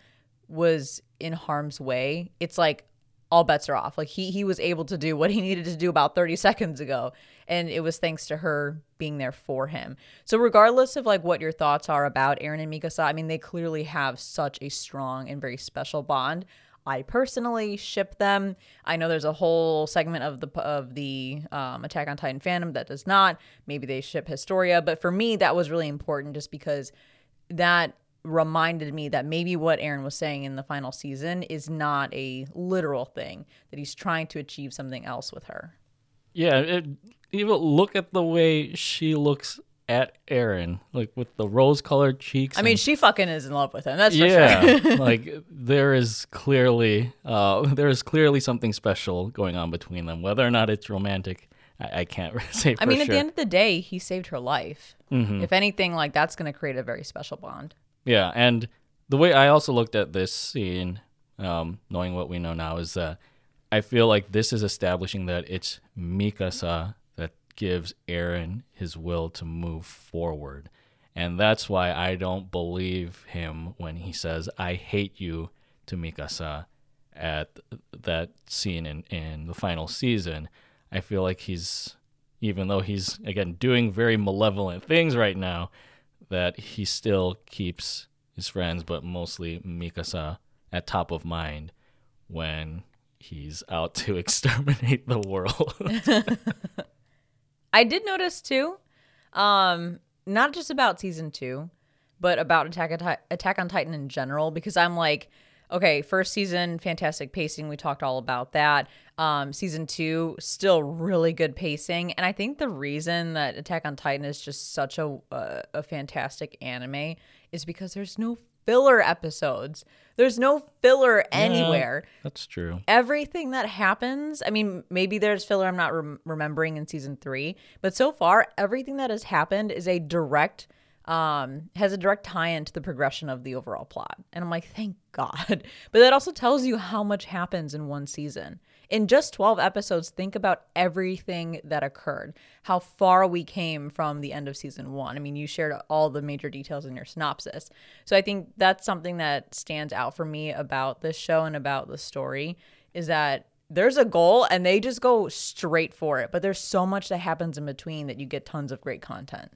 was in harm's way, it's like all bets are off. Like he he was able to do what he needed to do about 30 seconds ago, and it was thanks to her being there for him. So regardless of like what your thoughts are about Eren and Mikasa, I mean they clearly have such a strong and very special bond. I personally ship them. I know there's a whole segment of the of the um, Attack on Titan fandom that does not. Maybe they ship Historia, but for me that was really important just because that reminded me that maybe what Eren was saying in the final season is not a literal thing that he's trying to achieve something else with her. Yeah, it, even look at the way she looks at Eren, like with the rose-colored cheeks. I mean, and- she fucking is in love with him. That's for yeah, sure. like there is clearly, uh, there is clearly something special going on between them. Whether or not it's romantic, I, I can't say for I mean, sure. at the end of the day, he saved her life. Mm-hmm. If anything, like that's going to create a very special bond. Yeah, and the way I also looked at this scene, um, knowing what we know now, is that I feel like this is establishing that it's Mikasa gives Eren his will to move forward. And that's why I don't believe him when he says, I hate you to Mikasa at that scene in, in the final season. I feel like he's, even though he's, again, doing very malevolent things right now, that he still keeps his friends, but mostly Mikasa, at top of mind when he's out to exterminate the world. I did notice too, um, not just about season two, but about Attack on, Attack on Titan in general, because I'm like, okay, first season, fantastic pacing. We talked all about that. Um, season two, still really good pacing. And I think the reason that Attack on Titan is just such a, a fantastic anime is because there's no filler episodes. There's no filler anywhere That's true. everything that happens i mean maybe there's filler i'm not rem- remembering in season three but so far everything that has happened is a direct um has a direct tie-in to the progression of the overall plot and i'm like thank god but that also tells you how much happens in one season in just 12 episodes think about everything that occurred how far we came from the end of season one. I mean you shared all the major details in your synopsis. So i think that's something that stands out for me about this show and about the story is that there's a goal and they just go straight for it but there's so much that happens in between that you get tons of great content.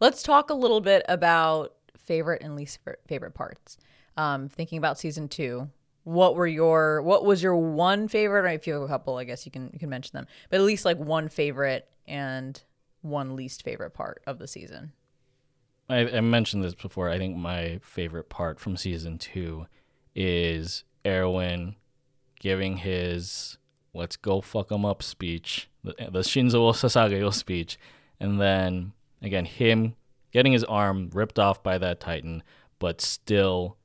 Let's talk a little bit about favorite and least favorite parts. Um, thinking about season two what were your what was your one favorite or if you have a couple i guess you can you can mention them but at least like one favorite and one least favorite part of the season I, I mentioned this before. I think my favorite part from season two is Erwin giving his "Let's go fuck him up" speech, the, the Shinzo Sasageyo speech, and then again him getting his arm ripped off by that Titan, but still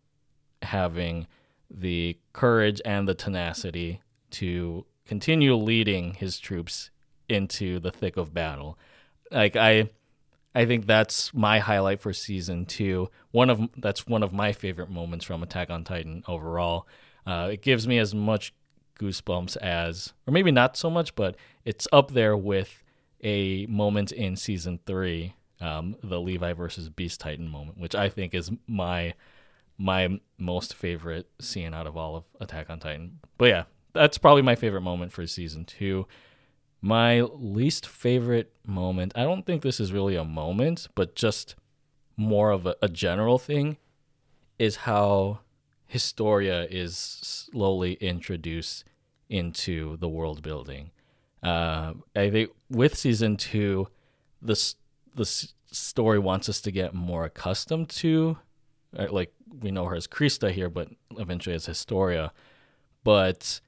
having the courage and the tenacity to continue leading his troops into the thick of battle. Like I I think that's my highlight for season two. One of that's one of my favorite moments from Attack on Titan overall. Uh, it gives me as much goosebumps as, or maybe not so much, but it's up there with a moment in season three, um, the Levi versus Beast Titan moment, which I think is my my most favorite scene out of all of Attack on Titan. But yeah, that's probably my favorite moment for season two. My least favorite moment, I don't think this is really a moment, but just more of a, a general thing, is how Historia is slowly introduced into the world building. Uh, I think with season two, the the story wants us to get more accustomed to, Uh, like we know her as Krista here, but eventually as Historia. But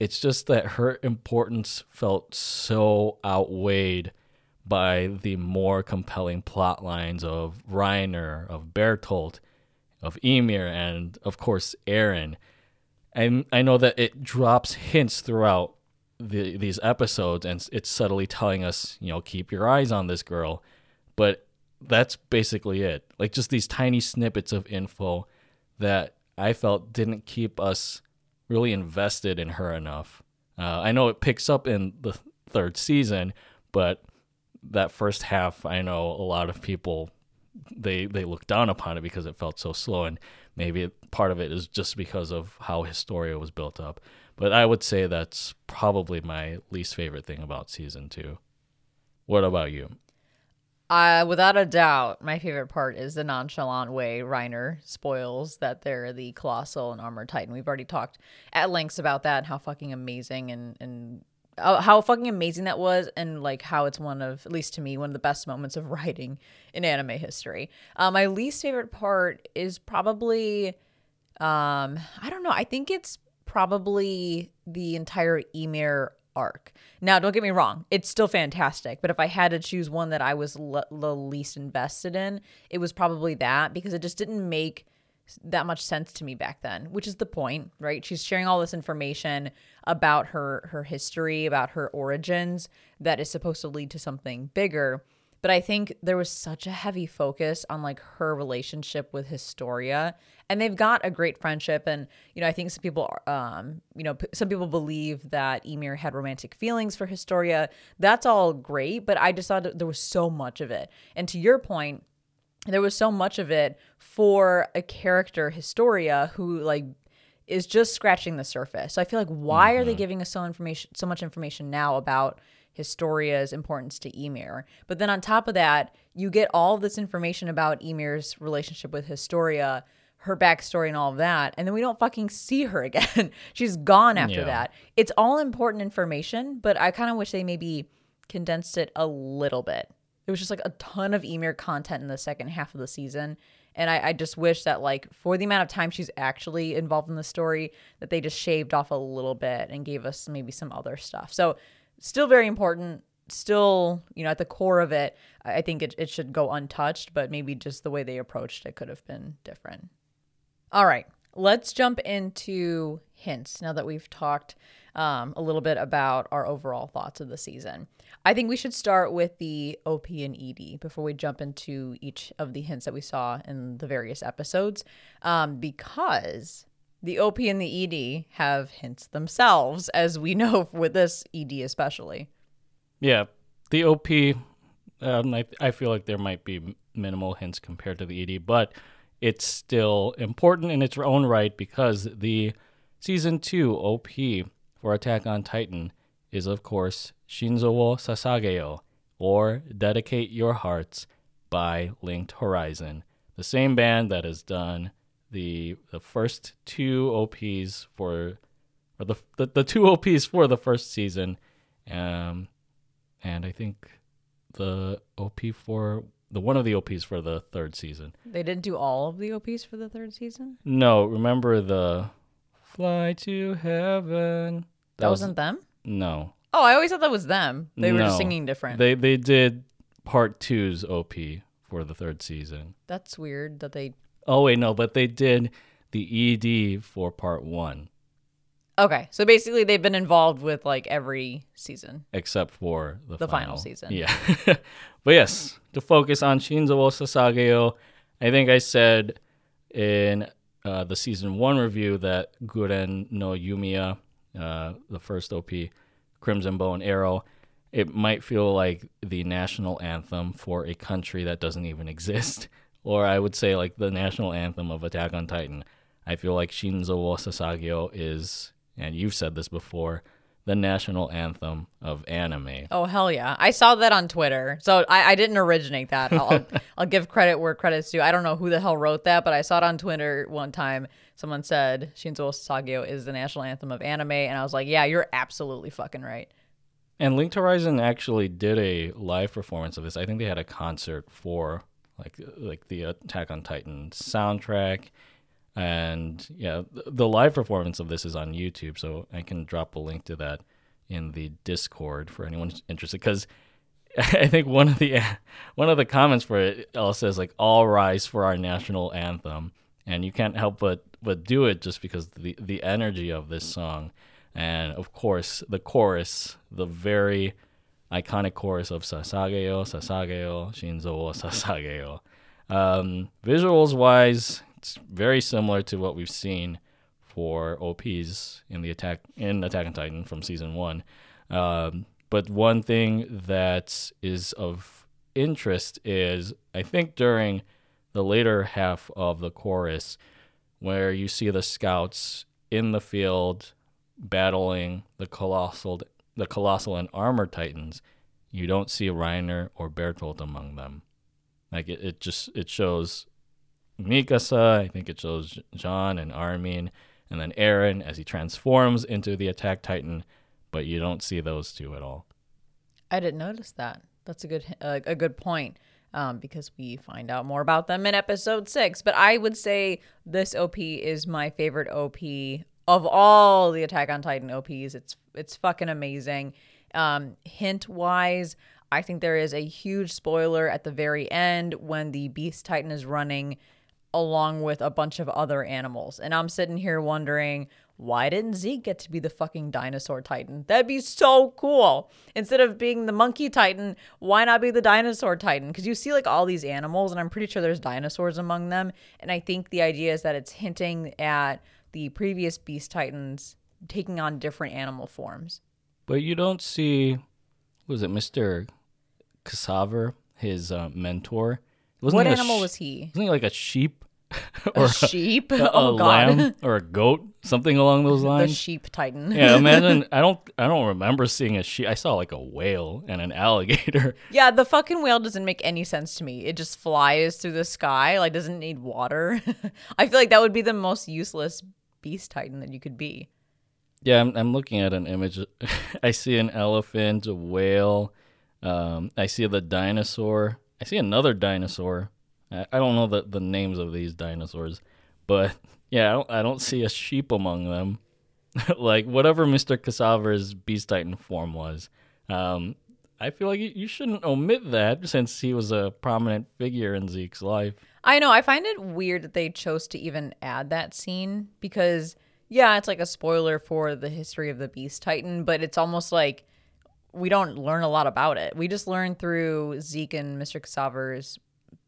it's just that her importance felt so outweighed by the more compelling plot lines of Reiner, of Bertolt, of Ymir, and of course Eren. And I know that it drops hints throughout the, these episodes and it's subtly telling us, you know, keep your eyes on this girl. But that's basically it. Like just these tiny snippets of info that I felt didn't keep us really invested in her enough. Uh, I know it picks up in the third season, but that first half, I know a lot of people they they look down upon it because it felt so slow, and maybe part of it is just because of how Historia was built up. But I would say that's probably my least favorite thing about season two. What about you? Uh, without a doubt, my favorite part is the nonchalant way Reiner spoils that they're the colossal and armored titan. We've already talked at lengths about that and how fucking amazing and and uh, how fucking amazing that was, and like how it's one of, at least to me, one of the best moments of writing in anime history. Uh, my least favorite part is probably, um, I don't know. I think it's probably the entire Ymir arc. Now, don't get me wrong, it's still fantastic, but if I had to choose one that I was the least invested in, it was probably that because it just didn't make that much sense to me back then, which is the point, right? She's sharing all this information about her her history, about her origins that is supposed to lead to something bigger. But I think there was such a heavy focus on like her relationship with Historia, and they've got a great friendship. And you know, I think some people, um, you know, p- some people believe that Ymir had romantic feelings for Historia. That's all great, but I just thought there was so much of it. And to your point, there was so much of it for a character Historia who like is just scratching the surface. So I feel like why mm-hmm. are they mm-hmm. giving us so information so much information now about Historia's importance to Ymir? But then on top of that, you get all of this information about Ymir's relationship with Historia, her backstory and all of that, and then we don't fucking see her again. She's gone after yeah. that. It's all important information, but I kind of wish they maybe condensed it a little bit. There was just like a ton of Ymir content in the second half of the season. And I, I just wish that like for the amount of time she's actually involved in the story, that they just shaved off a little bit and gave us maybe some other stuff. So still very important. Still, you know, at the core of it, I think it, it should go untouched, but maybe just the way they approached it could have been different. All right, let's jump into hints now that we've talked um, a little bit about our overall thoughts of the season. I think we should start with the OP and ED before we jump into each of the hints that we saw in the various episodes, um, because the OP and the ED have hints themselves, as we know with this ED especially. Yeah, the OP, um, I, I feel like there might be minimal hints compared to the ED, but it's still important in its own right because the season two OP for Attack on Titan is, of course, Shinzo wo Sasageyo, or Dedicate Your Hearts by Linked Horizon, the same band that has done the the first two OPs for or the the, the two OPs for the first season, um, and I think the OP for the one of the OPs for the third season. They didn't do all of the OPs for the third season. No, remember the Fly to Heaven. That, that wasn't was, them. No, Oh, I always thought that was them. They were just singing different. They they did part two's OP for the third season. That's weird that they. Oh wait, no, but they did the ED for part one. Okay, so basically they've been involved with like every season except for the, the final. final season. Yeah, but yes, to focus on Shinzo Sasageyo, I think I said in uh, the season one review that Guren no Yumiya, uh, the first OP, Crimson Bow and Arrow, it might feel like the national anthem for a country that doesn't even exist. Or I would say like the national anthem of Attack on Titan. I feel like Shinzo wo Sasageyo is, and you've said this before, the national anthem of anime. Oh hell yeah! I saw that on Twitter, so I, I didn't originate that. I'll, I'll give credit where credit's due. I don't know who the hell wrote that, but I saw it on Twitter one time. Someone said Shinzo Sasageyo is the national anthem of anime, and I was like, yeah, you're absolutely fucking right. And Linked Horizon actually did a live performance of this. I think they had a concert for like like the Attack on Titan soundtrack and yeah, the live performance of this is on YouTube, so I can drop a link to that in the Discord for anyone interested. Because I think one of the one of the comments for it all says like "All rise for our national anthem," and you can't help but but do it just because the the energy of this song, and of course the chorus, the very iconic chorus of Sasageyo, Sasageyo, Shinzo wo Sasageyo. Um, visuals wise, it's very similar to what we've seen for OPs in the attack in Attack on Titan from season one. Um, but one thing that is of interest is I think during the later half of the chorus, where you see the scouts in the field battling the colossal the colossal and armor titans, you don't see Reiner or Bertolt among them. Like it, it just it shows Mikasa, I think it shows John and Armin, and then Eren as he transforms into the attack titan, but you don't see those two at all. I didn't notice that. That's a good uh, a good point. Um, because we find out more about them in episode six. But I would say this OP is my favorite OP of all the Attack on Titan OPs. It's it's fucking amazing. Um, hint wise, I think there is a huge spoiler at the very end when the Beast Titan is running along with a bunch of other animals. And I'm sitting here wondering, why didn't Zeke get to be the fucking dinosaur titan? That'd be so cool. Instead of being the monkey titan, why not be the dinosaur titan? Because you see like all these animals, and I'm pretty sure there's dinosaurs among them. And I think the idea is that it's hinting at the previous beast titans taking on different animal forms. But you don't see, was it Mr. Ksaver, his uh, mentor? Wasn't what animal sh- was he? Wasn't he like a sheep? or a sheep? A, a, oh god. lamb or a goat, something along those lines. The sheep titan. yeah, imagine I don't I don't remember seeing a sheep. I saw like a whale and an alligator. Yeah, the fucking whale doesn't make any sense to me. It just flies through the sky, like doesn't need water. I feel like that would be the most useless beast titan that you could be. Yeah, I'm, I'm looking at an image. I see an elephant, a whale. Um, I see the dinosaur. I see another dinosaur. I, I don't know the, the names of these dinosaurs, but yeah, I don't, I don't see a sheep among them. like whatever Mr. Ksaver's Beast Titan form was. Um, I feel like you, shouldn't omit that since he was a prominent figure in Zeke's life. I know. I find it weird that they chose to even add that scene because, yeah, it's like a spoiler for the history of the Beast Titan, but it's almost like we don't learn a lot about it. We just learn through Zeke and Mr. Ksaver's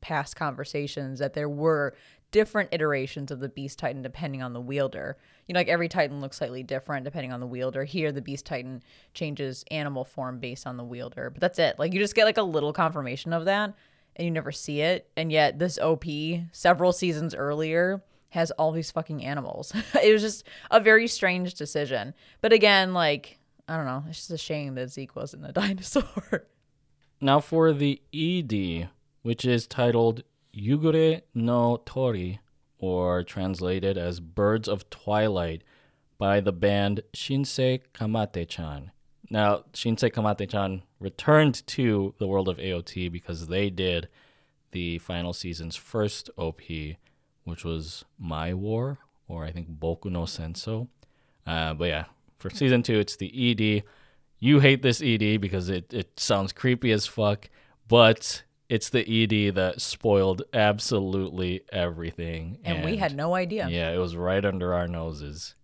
past conversations that there were different iterations of the Beast Titan depending on the wielder. You know, like every Titan looks slightly different depending on the wielder. Here, the Beast Titan changes animal form based on the wielder, but that's it. Like you just get like a little confirmation of that and you never see it. And yet, this OP several seasons earlier has all these fucking animals. it was just a very strange decision. But again, like, I don't know. It's just a shame that Zeke wasn't a dinosaur. now, for the ED, which is titled Yugure no Tori, or translated as Birds of Twilight, by the band Shinsei Kamattechan. Now, Shinsei Kamattechan returned to the world of AOT because they did the final season's first OP, which was My War, or I think Boku no Senso. Uh, but yeah, for season two, it's the ED. You hate this ED because it, it sounds creepy as fuck, but it's the ED that spoiled absolutely everything. And, and we had no idea. Yeah, it was right under our noses.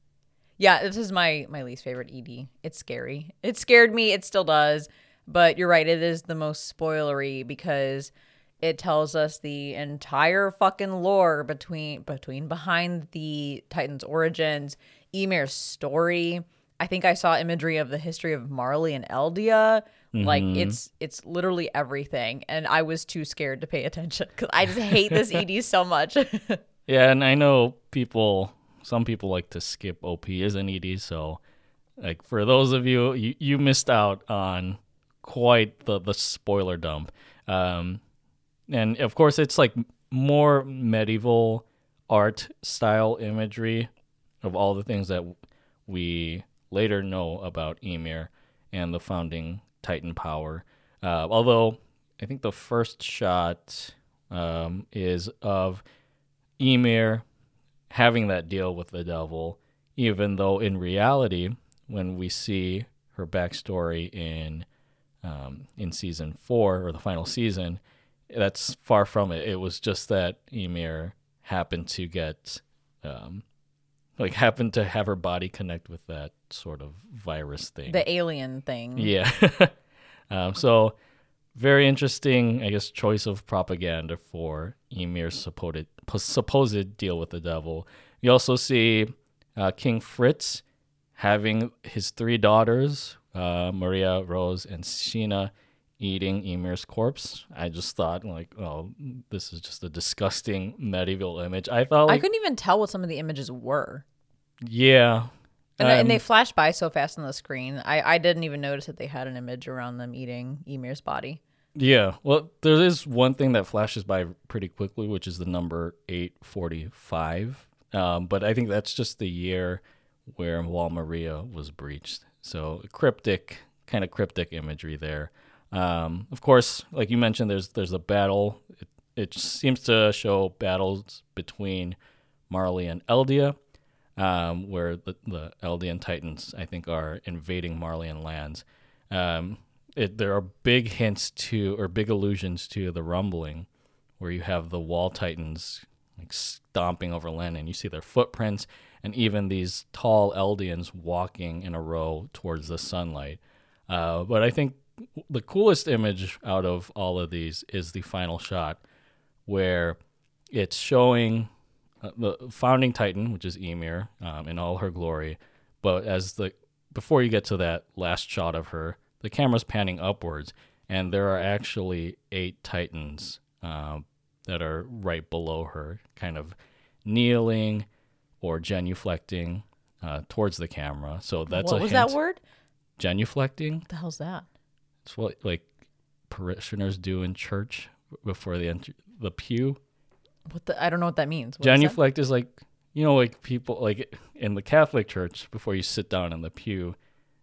Yeah, this is my my least favorite ED. It's scary. It scared me. It still does. But you're right. It is the most spoilery because it tells us the entire fucking lore between between behind the Titans' origins, Ymir's story. I think I saw imagery of the history of Marley and Eldia. Mm-hmm. Like it's it's literally everything, and I was too scared to pay attention because I just hate this ED so much. yeah, and I know people. Some people like to skip OP as an ED, so like for those of you, you, you missed out on quite the the spoiler dump. Um, and of course, it's like more medieval art style imagery of all the things that we later know about Ymir and the founding Titan power. Uh, although I think the first shot um, is of Ymir having that deal with the devil, even though in reality, when we see her backstory in um, in season four or the final season, that's far from it. It was just that Ymir happened to get, um, like happened to have her body connect with that sort of virus thing. The alien thing. Yeah. um, so very interesting, I guess, choice of propaganda for Ymir's supposed supposed deal with the devil. You also see uh, King Fritz having his three daughters, uh, Maria, Rose, and Sina, eating Ymir's corpse. I just thought, like, oh, this is just a disgusting medieval image. I thought, I couldn't even tell what some of the images were. yeah. And, and they Um, flashed by so fast on the screen. I, I didn't even notice that they had an image around them eating Ymir's body. Yeah. Well, there is one thing that flashes by pretty quickly, which is the number 845. Um, but I think that's just the year where Wall Maria was breached. So cryptic, kind of cryptic imagery there. Um, of course, like you mentioned, there's there's a battle. It, it seems to show battles between Marley and Eldia, um, where the, the Eldian Titans, I think, are invading Marleyan lands. Um, it, there are big hints to, or big allusions to the rumbling, where you have the Wall Titans like stomping over land, and you see their footprints, and even these tall Eldians walking in a row towards the sunlight. Uh, but I think the coolest image out of all of these is the final shot, where it's showing uh, the founding titan, which is Ymir, um, in all her glory. But as the before you get to that last shot of her, the camera's panning upwards, and there are actually eight titans um, that are right below her, kind of kneeling or genuflecting uh, towards the camera. So that's what was hint. that word? Genuflecting. What the hell's that? It's what like parishioners do in church before they enter the pew. What the? I don't know what that means. What is that? Genuflect is like you know like people like in the Catholic Church before you sit down in the pew,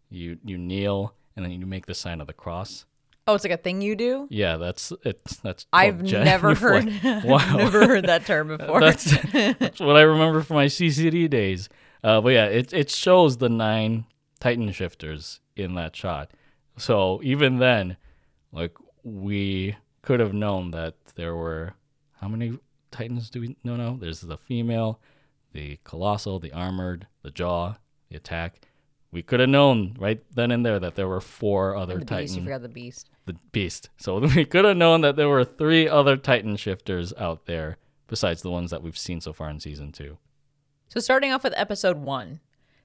you you kneel and then you make the sign of the cross. Oh, it's like a thing you do. Yeah, that's it's that's. I've never heard. Wow. never heard that term before. That's, that's what I remember from my CCD days. Uh, but yeah, it it shows the nine Titan shifters in that shot. So even then, like we could have known that there were how many Titans do we know now? There's the female, the colossal, the armored, the jaw, the attack. We could have known right then and there that there were four other the beast. You Titans forgot the beast. the beast. So we could have known that there were three other Titan shifters out there besides the ones that we've seen so far in season two. So starting off with episode one,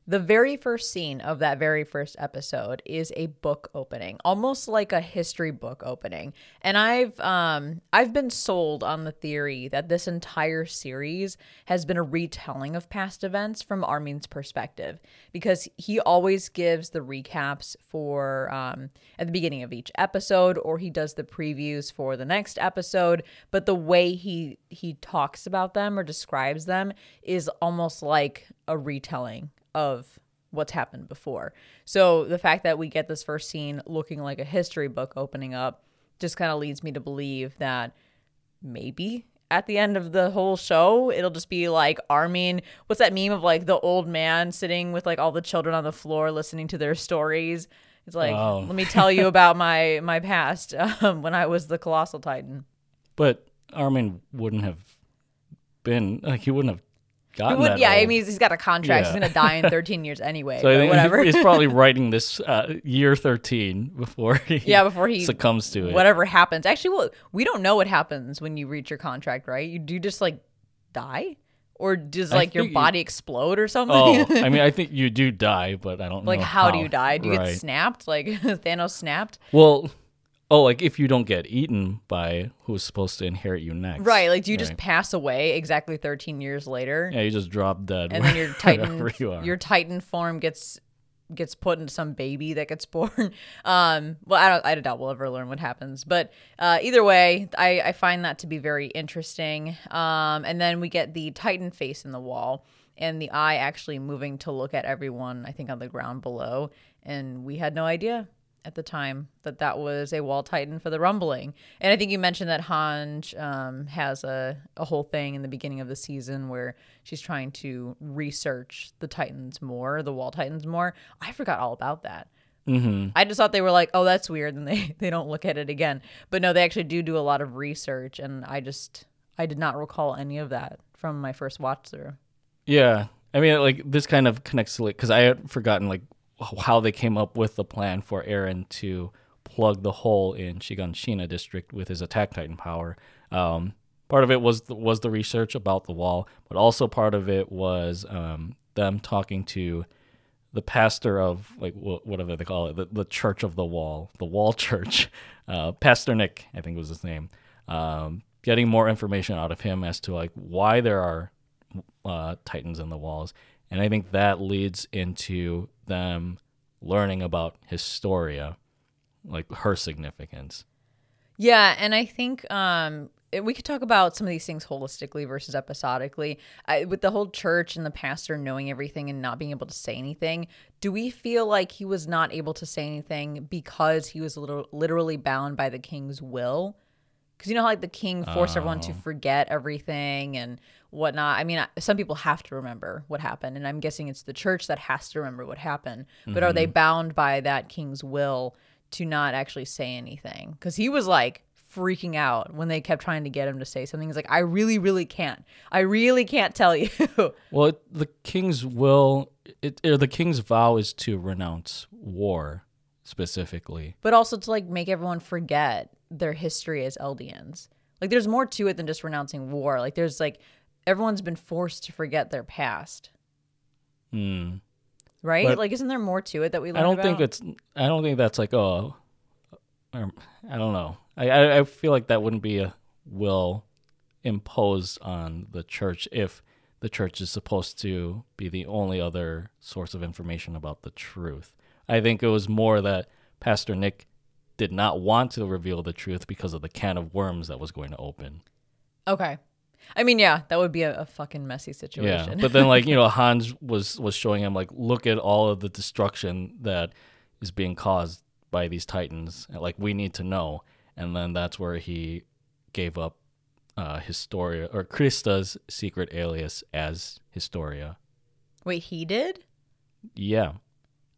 the very first scene of that very first episode is a book opening, almost like a history book opening. And I've um I've been sold on the theory that this entire series has been a retelling of past events from Armin's perspective because he always gives the recaps for um at the beginning of each episode or he does the previews for the next episode, but the way he he talks about them or describes them is almost like a retelling of what's happened before. So the fact that we get this first scene looking like a history book opening up just kind of leads me to believe that maybe at the end of the whole show it'll just be like Armin what's that meme of like the old man sitting with like all the children on the floor listening to their stories it's like Oh. let me tell you about my my past um, when I was the colossal titan But Armin wouldn't have been like he wouldn't have gotten would- that yeah, I mean he's got a contract. He's gonna die in 13 years anyway. so I think whatever. he's probably writing this uh, year thirteen before he Yeah, before he- succumbs to it. whatever happens. Actually, well, we don't know what happens when you reach your contract, right? You do you just like die, or does like your think you- body explode or something? Oh, I mean, I think you do die, but I don't know. like know how, do you die? Do you right. get snapped? Like Thanos snapped? Well, oh, like if you don't get eaten by who's supposed to inherit you next, Right? Like do you just Right. pass away exactly 13 years later, Yeah, you just drop dead. and then your Titan wherever you are. your Titan form gets gets put into some baby that gets born. Um, well, I don't, I doubt we'll ever learn what happens, but uh, either way, I, I find that to be very interesting. Um, and then we get the Titan face in the wall and the eye actually moving to look at everyone, I think, on the ground below. And we had no idea at the time that that was a wall titan for the rumbling. And I think you mentioned that Hanj um, has a, a whole thing in the beginning of the season where she's trying to research the titans more, the wall titans more. I forgot all about that. mm-hmm. I just thought they were like, oh, that's weird, and they they don't look at it again. But no, they actually do do a lot of research, and I just I did not recall any of that from my first watch through. Yeah, I mean, like this kind of connects to like because I had forgotten like how they came up with the plan for Eren to plug the hole in Shiganshina district with his attack titan power. Um, part of it was the, was the research about the wall, but also part of it was um, them talking to the pastor of like wh- whatever they call it, the, the Church of the Wall, the Wall Church, uh, Pastor Nick, I think was his name. Um, getting more information out of him as to like why there are uh, titans in the walls, and I think that leads into them learning about Historia, like her significance. Yeah, and I think um, we could talk about some of these things holistically versus episodically. I, with the whole church and the pastor knowing everything and not being able to say anything, do we feel like he was not able to say anything because he was liter- literally bound by the king's will? Because you know how like the king forced everyone to oh. forget everything and whatnot. I mean, some people have to remember what happened, and I'm guessing it's the church that has to remember what happened. But are they mm-hmm. bound by that king's will to not actually say anything? Because he was like freaking out when they kept trying to get him to say something. He's like, I really, really can't. I really can't tell you. Well, it, the king's will, it, or the king's vow is to renounce war specifically. but also to like make everyone forget their history as Eldians. Like there's more to it than just renouncing war. Like there's like everyone's been forced to forget their past. Hmm. Right? But- like isn't there more to it that we I don't think it's. I don't think that's like oh, I don't know. I, I I feel like that wouldn't be a will imposed on the church if the church is supposed to be the only other source of information about the truth. I think it was more that Pastor Nick did not want to reveal the truth because of the can of worms that was going to open. Okay. I mean, yeah, that would be a, a fucking messy situation. Yeah, but then like you know Hans was was showing him like look at all of the destruction that is being caused by these titans. Like we need to know, and then that's where he gave up uh, Historia or Krista's secret alias as Historia. wait, he did? Yeah,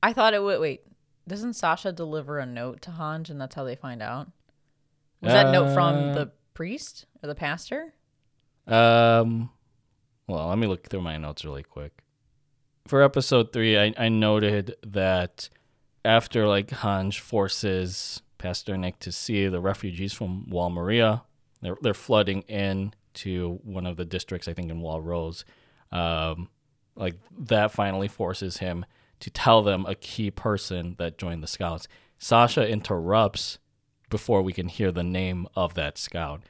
I thought it would. Wait, doesn't Sasha deliver a note to Hanj, and that's how they find out? Was that note from Uh, the priest or the pastor? Um, well, let me look through my notes really quick. For episode three, I, I noted that after like Hanj forces Pastor Nick to see the refugees from Wall Maria, they're they're flooding in to one of the districts, I think in Wall Rose. Um, like that finally forces him to tell them a key person that joined the scouts. Sasha interrupts before we can hear the name of that scout.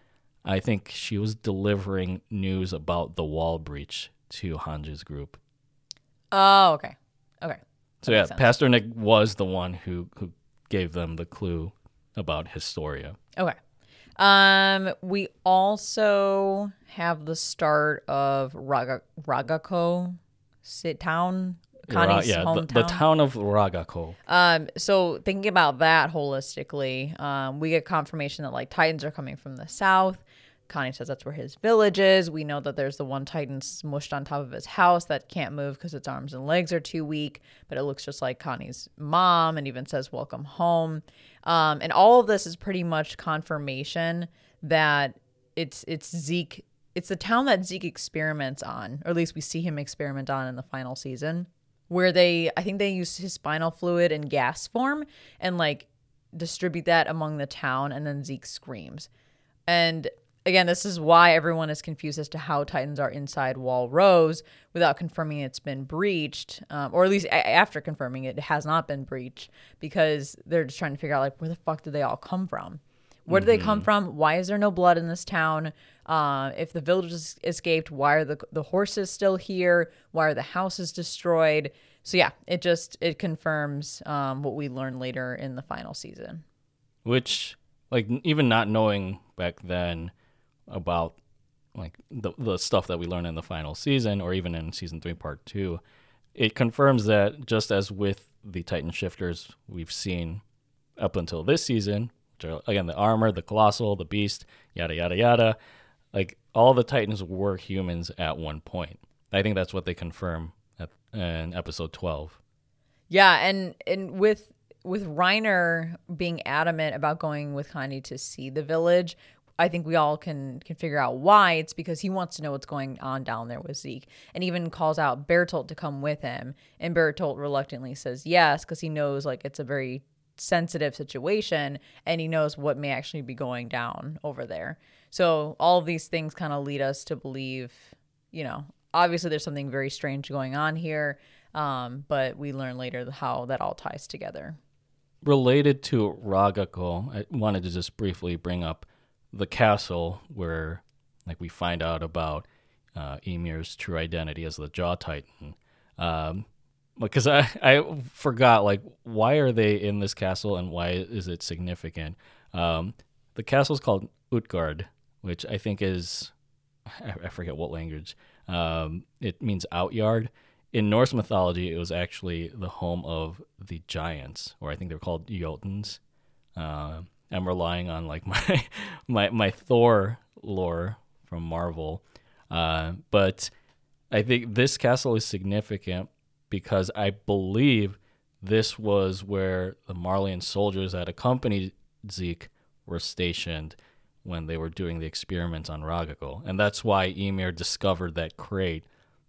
I think she was delivering news about the wall breach to Hanja's group. Oh, okay. Okay. So That yeah. Pastor Nick was the one who who gave them the clue about Historia. Okay. Um, we also have the start of Raga Ragako sit town. Connie's yeah, the, hometown. the town of Ragako. Um, so thinking about that holistically, um, we get confirmation that like Titans are coming from the south. Connie says that's where his village is. We know that there's the one Titan smushed on top of his house that can't move because its arms and legs are too weak, but it looks just like Connie's mom and even says welcome home. Um, and all of this is pretty much confirmation that it's it's Zeke. It's the town that Zeke experiments on, or at least we see him experiment on in the final season where they I think they use his spinal fluid in gas form and like distribute that among the town and then Zeke screams. And again, this is why everyone is confused as to how Titans are inside Wall Rose without confirming it's been breached, um, or at least a- after confirming it, it has not been breached because they're just trying to figure out like where the fuck did they all come from? Where do they come from? Why is there no blood in this town? Uh, if the villagers escaped, why are the the horses still here? Why are the houses destroyed? So yeah, it just it confirms um, what we learn later in the final season. which like even not knowing back then about like the the stuff that we learn in the final season or even in season 3 part 2 it confirms that just as with the titan shifters we've seen up until this season which are again the armor the colossal the beast yada yada yada like all the titans were humans at one point i think that's what they confirm at, in episode 12 Yeah, and and with with Reiner being adamant about going with Connie to see the village, I think we all can can figure out why. It's because he wants to know what's going on down there with Zeke, and even calls out Bertolt to come with him. And Bertolt reluctantly says yes because he knows like it's a very sensitive situation, and he knows what may actually be going down over there. So all of these things kind of lead us to believe, you know, obviously there's something very strange going on here, um, but we learn later how that all ties together. Related to Ragako, I wanted to just briefly bring up the castle where like we find out about uh, Ymir's true identity as the Jaw Titan. Um, because I, I forgot like why are they in this castle and why is it significant? Um, the castle is called Utgard, which I think is I, forget what language. Um, it means outyard. In Norse mythology, it was actually the home of the giants, or I think they're called Jotuns. Uh, I'm relying on like my my my Thor lore from Marvel. Uh, but I think this castle is significant because I believe this was where the Marleyan soldiers that accompanied Zeke were stationed when they were doing the experiments on Ragako. And that's why Ymir discovered that crate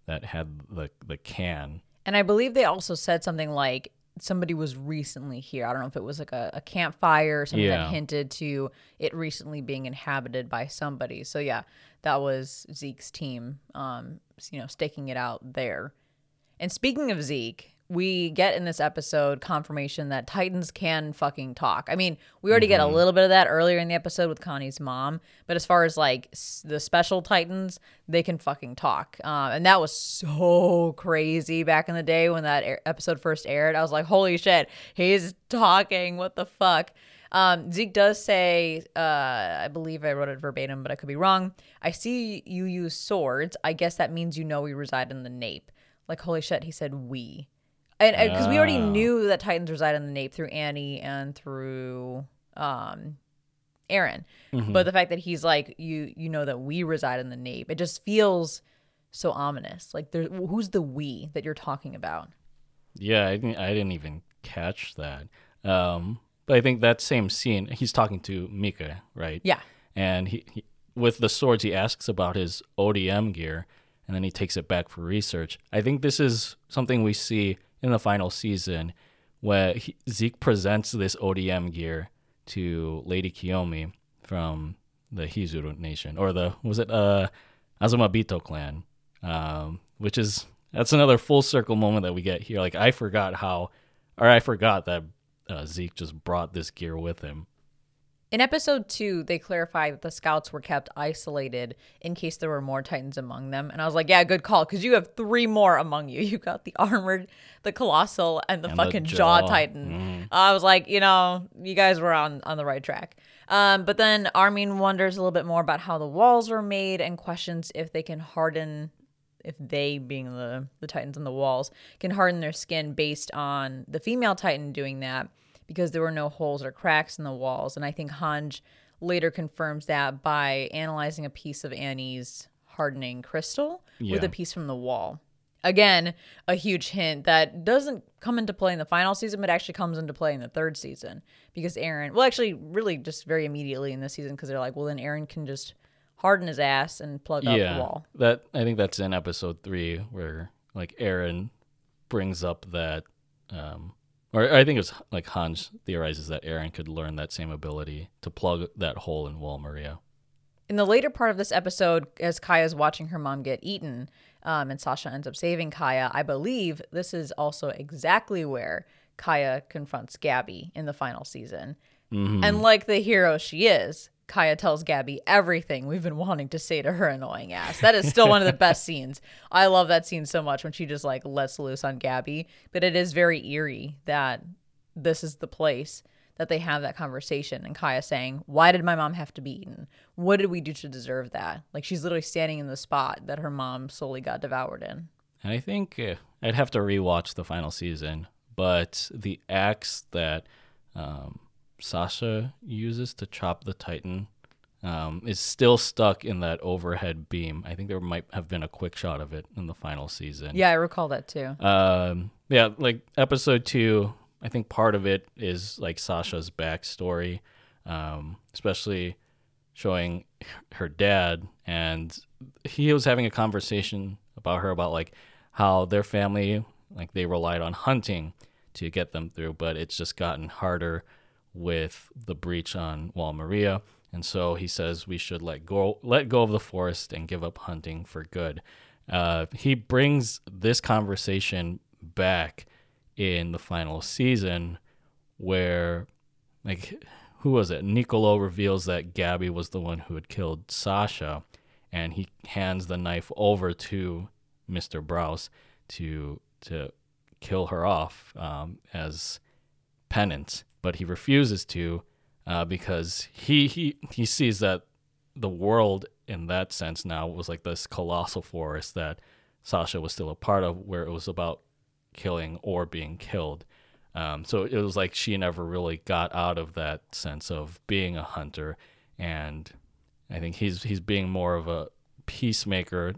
that had the the can. And I believe they also said something like somebody was recently here. I don't know if it was like a, a campfire or something Yeah. that hinted to it recently being inhabited by somebody. So yeah, that was Zeke's team, um, you know, staking it out there. And speaking of Zeke, we get in this episode confirmation that Titans can fucking talk. I mean, we already get a little bit of that earlier in the episode with Connie's mom, but as far as like s- the special Titans, they can fucking talk. Um, and that was so crazy back in the day when that air- episode first aired. I was like, holy shit, he's talking. What the fuck? Um, Zeke does say, uh, I believe I wrote it verbatim, but I could be wrong. I see you use swords. I guess that means you know we reside in the Nape. Like, holy shit, he said we. And because we already knew that Titans reside in the Nape through Annie and through um, Eren. But the fact that he's like, you you know that we reside in the Nape, it just feels so ominous. Like, there, who's the we that you're talking about? Yeah, I didn't, I didn't even catch that. Um, but I think that same scene, he's talking to Mika, right? Yeah. And he, he with the swords, he asks about his ODM gear, and then he takes it back for research. I think this is something we see in the final season, where he, Zeke presents this ODM gear to Lady Kiyomi from the Hizuru Nation, or the was it uh Azumabito clan, um, which is that's another full circle moment that we get here. Like I forgot how, or I forgot that uh, Zeke just brought this gear with him. In episode two, they clarify that the scouts were kept isolated in case there were more Titans among them. And I was like, yeah, good call, because you have three more among you. You got the armored, the colossal, and the And the fucking jaw, jaw. Titan. I was like, you know, you guys were on, on the right track. Um, but then Armin wonders a little bit more about how the walls were made and questions if they can harden if they being the the titans on the walls can harden their skin based on the female titan doing that because there were no holes or cracks in the walls. And i think Hange later confirms that by analyzing a piece of annie's hardening crystal with a piece from the wall. Again a huge hint that doesn't come into play in the final season but actually comes into play in the third season. Because eren well actually really just very immediately in this season because they're like well then eren can just harden his ass and plug up the wall. that I think that's in episode three where like Eren brings up that, um, or I think it was like Hans theorizes that Eren could learn that same ability to plug that hole in Wall Maria. In the later part of this episode, as Kaya's watching her mom get eaten, um, and Sasha ends up saving Kaya, I believe this is also exactly where Kaya confronts Gabi in the final season. And like the hero she is, Kaya tells Gabi everything we've been wanting to say to her annoying ass. That is still one of the best scenes. I love that scene so much when she just like lets loose on Gabi. But it is very eerie that this is the place that they have that conversation and Kaya saying, Why did my mom have to be eaten? What did we do to deserve that? Like she's literally standing in the spot that her mom solely got devoured in. And I think uh, I'd have to rewatch the final season, but the acts that um, Sasha uses to chop the Titan um, is still stuck in that overhead beam. I think there might have been a quick shot of it in the final season. Yeah, I recall that too. Um, yeah, like episode two, I think part of it is like Sasha's backstory, um, especially showing her dad, and he was having a conversation about her about like how their family like they relied on hunting to get them through, but it's just gotten harder with the breach on Wall Maria. And so he says we should let go let go of the forest and give up hunting for good. Uh, he brings this conversation back in the final season where like who was it? Nicolo reveals that Gabi was the one who had killed Sasha and he hands the knife over to Mr. Braus to to kill her off um, as penance, but he refuses to uh, because he, he he sees that the world in that sense now was like this colossal forest that Sasha was still a part of, where it was about killing or being killed. Um, so it was like she never really got out of that sense of being a hunter, and I think he's he's being more of a peacemaker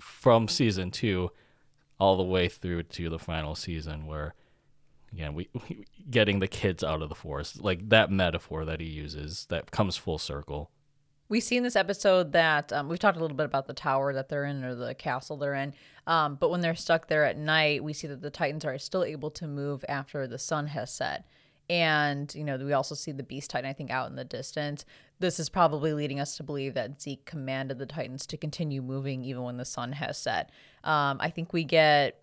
from season two all the way through to the final season where again we, we getting the kids out of the forest like that metaphor that he uses that comes full circle we see in this episode that um, we've talked a little bit about the tower that they're in or the castle they're in. Um, but when they're stuck there at night, we see that the Titans are still able to move after the sun has set. And, you know, we also see the Beast Titan, I think, out in the distance. This is probably leading us to believe that Zeke commanded the Titans to continue moving even when the sun has set. Um, I think we get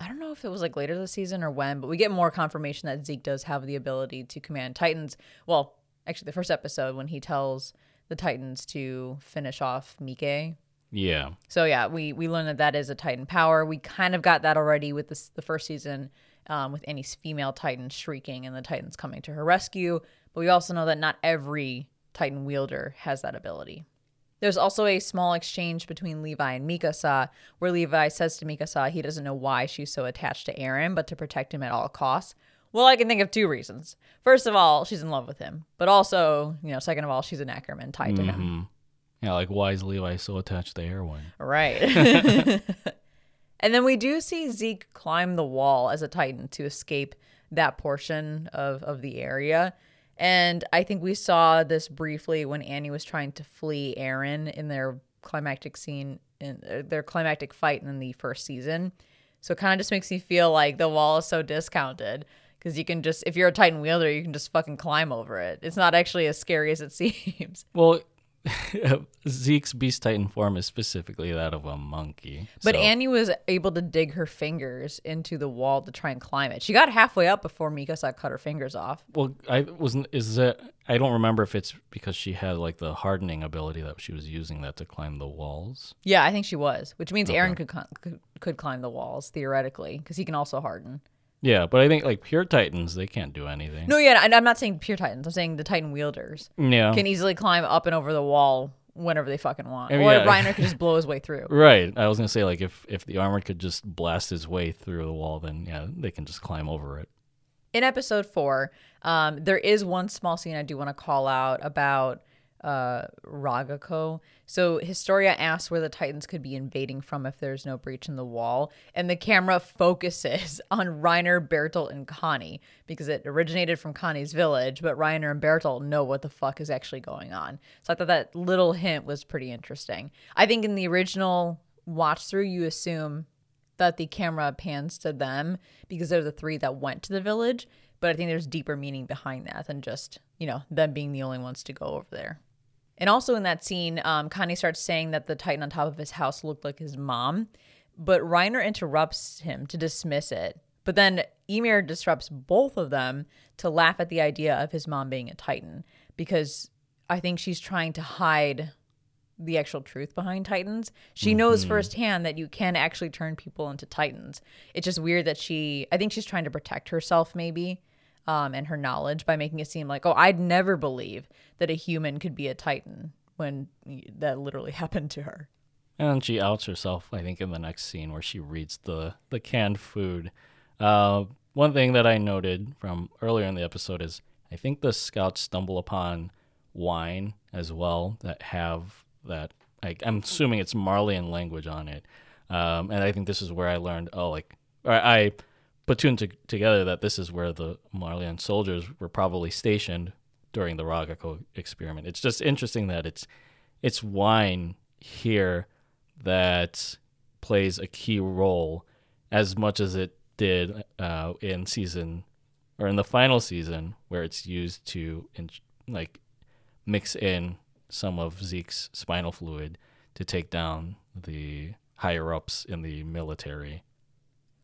I don't know if it was like later this season or when, but we get more confirmation that Zeke does have the ability to command Titans. Well, actually, the first episode when he tells the Titans to finish off Mike. Yeah. So yeah, we we learned that that is a Titan power. We kind of got that already with this the first season um, with Annie's female Titan shrieking and the Titans coming to her rescue. But we also know that not every Titan wielder has that ability. There's also a small exchange between Levi and Mikasa, where Levi says to Mikasa he doesn't know why she's so attached to Eren, but to protect him at all costs. Well, I can think of two reasons. First of all, she's in love with him, but also, you know, second of all, she's an Ackerman tied to him. Mhm. Yeah, like why is Levi so attached to Erwin? Right. and then we do see Zeke climb the wall as a Titan to escape that portion of, of the area. And I think we saw this briefly when Annie was trying to flee Eren in their climactic scene in uh, their climactic fight in the first season. So it kind of just makes me feel like the wall is so discounted because you can just if you're a Titan wielder, you can just fucking climb over it. It's not actually as scary as it seems. Well, Zeke's Beast Titan form is specifically that of a monkey. But so- Annie was able to dig her fingers into the wall to try and climb it. She got halfway up before Mikasa cut her fingers off. Well, I wasn't. Is that? I don't remember if it's because she had like the hardening ability that she was using that to climb the walls. Yeah, I think she was, which means Okay. Eren could, could could climb the walls theoretically because he can also harden. Yeah, but I think like pure Titans, they can't do anything. No, yeah, and I'm not saying pure Titans. I'm saying the Titan wielders Yeah. can easily climb up and over the wall whenever they fucking want. I mean, or yeah. Reiner could just blow his way through. Right. I was gonna say like if if the armor could just blast his way through the wall, then yeah, they can just climb over it. in episode four, um, there is one small scene I do want to call out about uh, Ragako. So Historia asks where the Titans could be invading from if there's no breach in the wall, and the camera focuses on Reiner, Bertolt, and Connie because it originated from Connie's village, but Reiner and Bertolt know what the fuck is actually going on. So I thought that little hint was pretty interesting. I think in the original watch through, you assume that the camera pans to them because they're the three that went to the village. But I think there's deeper meaning behind that than just, you know, them being the only ones to go over there. And also in that scene, um, Connie starts saying that the Titan on top of his house looked like his mom, but Reiner interrupts him to dismiss it. But then Ymir disrupts both of them to laugh at the idea of his mom being a Titan because I think she's trying to hide the actual truth behind Titans. She knows firsthand that you can actually turn people into Titans. It's just weird that she, I think she's trying to protect herself maybe um, and her knowledge by making it seem like, oh, I'd never believe that a human could be a Titan when that literally happened to her. And she outs herself, I think, in the next scene where she reads the the canned food. Uh, one thing that I noted from earlier in the episode is I think the scouts stumble upon wine as well that have that. I, I'm assuming it's Marleyan language on it, um, and I think this is where I learned. Oh, like I platooned to, together that this is where the Marleyan soldiers were probably stationed during the Ragako experiment. It's just interesting that it's it's wine here that plays a key role as much as it did uh, in season or in the final season where it's used to in, like mix in some of Zeke's spinal fluid to take down the higher ups in the military.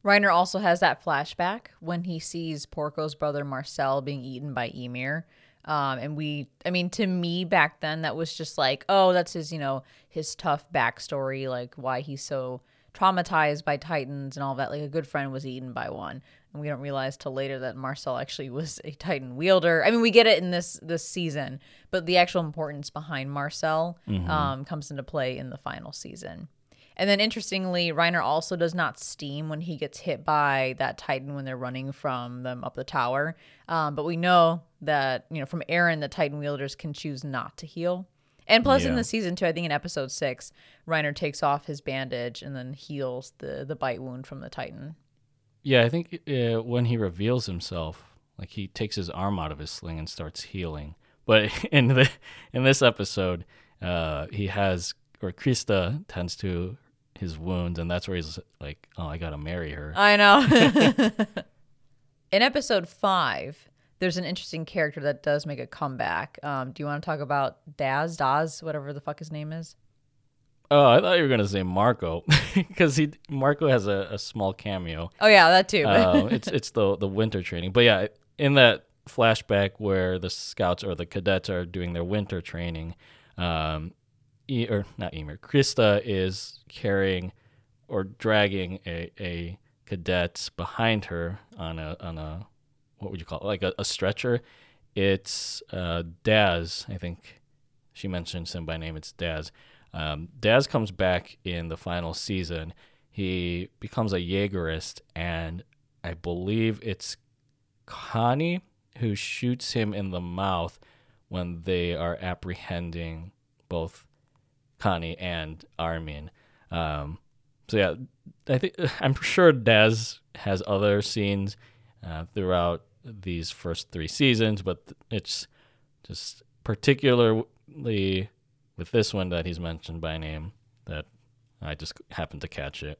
Reiner also has that flashback when he sees Porco's brother Marcel being eaten by Ymir. Um, and we, I mean, to me back then, that was just like, oh, that's his, you know, his tough backstory, like why he's so traumatized by Titans and all that. Like a good friend was eaten by one, and we don't realize till later that Marcel actually was a Titan wielder. I mean, we get it in this this season, but the actual importance behind Marcel um, comes into play in the final season. And then interestingly, Reiner also does not steam when he gets hit by that Titan when they're running from them up the tower. Um, but we know that, you know, from Eren, the Titan wielders can choose not to heal. And plus, in the season two, I think in episode six, Reiner takes off his bandage and then heals the the bite wound from the Titan. Yeah, I think uh, when he reveals himself, like he takes his arm out of his sling and starts healing. But in the in this episode, uh, he has or Krista tends to his wounds, and that's where he's like, "Oh, I gotta marry her." I know. in episode five, there's an interesting character that does make a comeback. Um, do you want to talk about Daz, Daz, whatever the fuck his name is? Oh, I thought you were gonna say Marco, because he Marco has a, a small cameo. Oh yeah, that too. uh, it's it's the the winter training. But yeah, in that flashback where the scouts or the cadets are doing their winter training, um, or not Ymir, Krista is carrying or dragging a, a cadet behind her on a on a what would you call it like a, a stretcher. It's uh, Daz, I think she mentions him by name. It's Daz. Um, Daz comes back in the final season. He becomes a Jaegerist, and I believe it's Connie who shoots him in the mouth when they are apprehending both Connie and Armin. Um, so yeah, I think I'm sure Daz has other scenes uh, throughout these first three seasons, but it's just particularly with this one that he's mentioned by name that I just happened to catch it.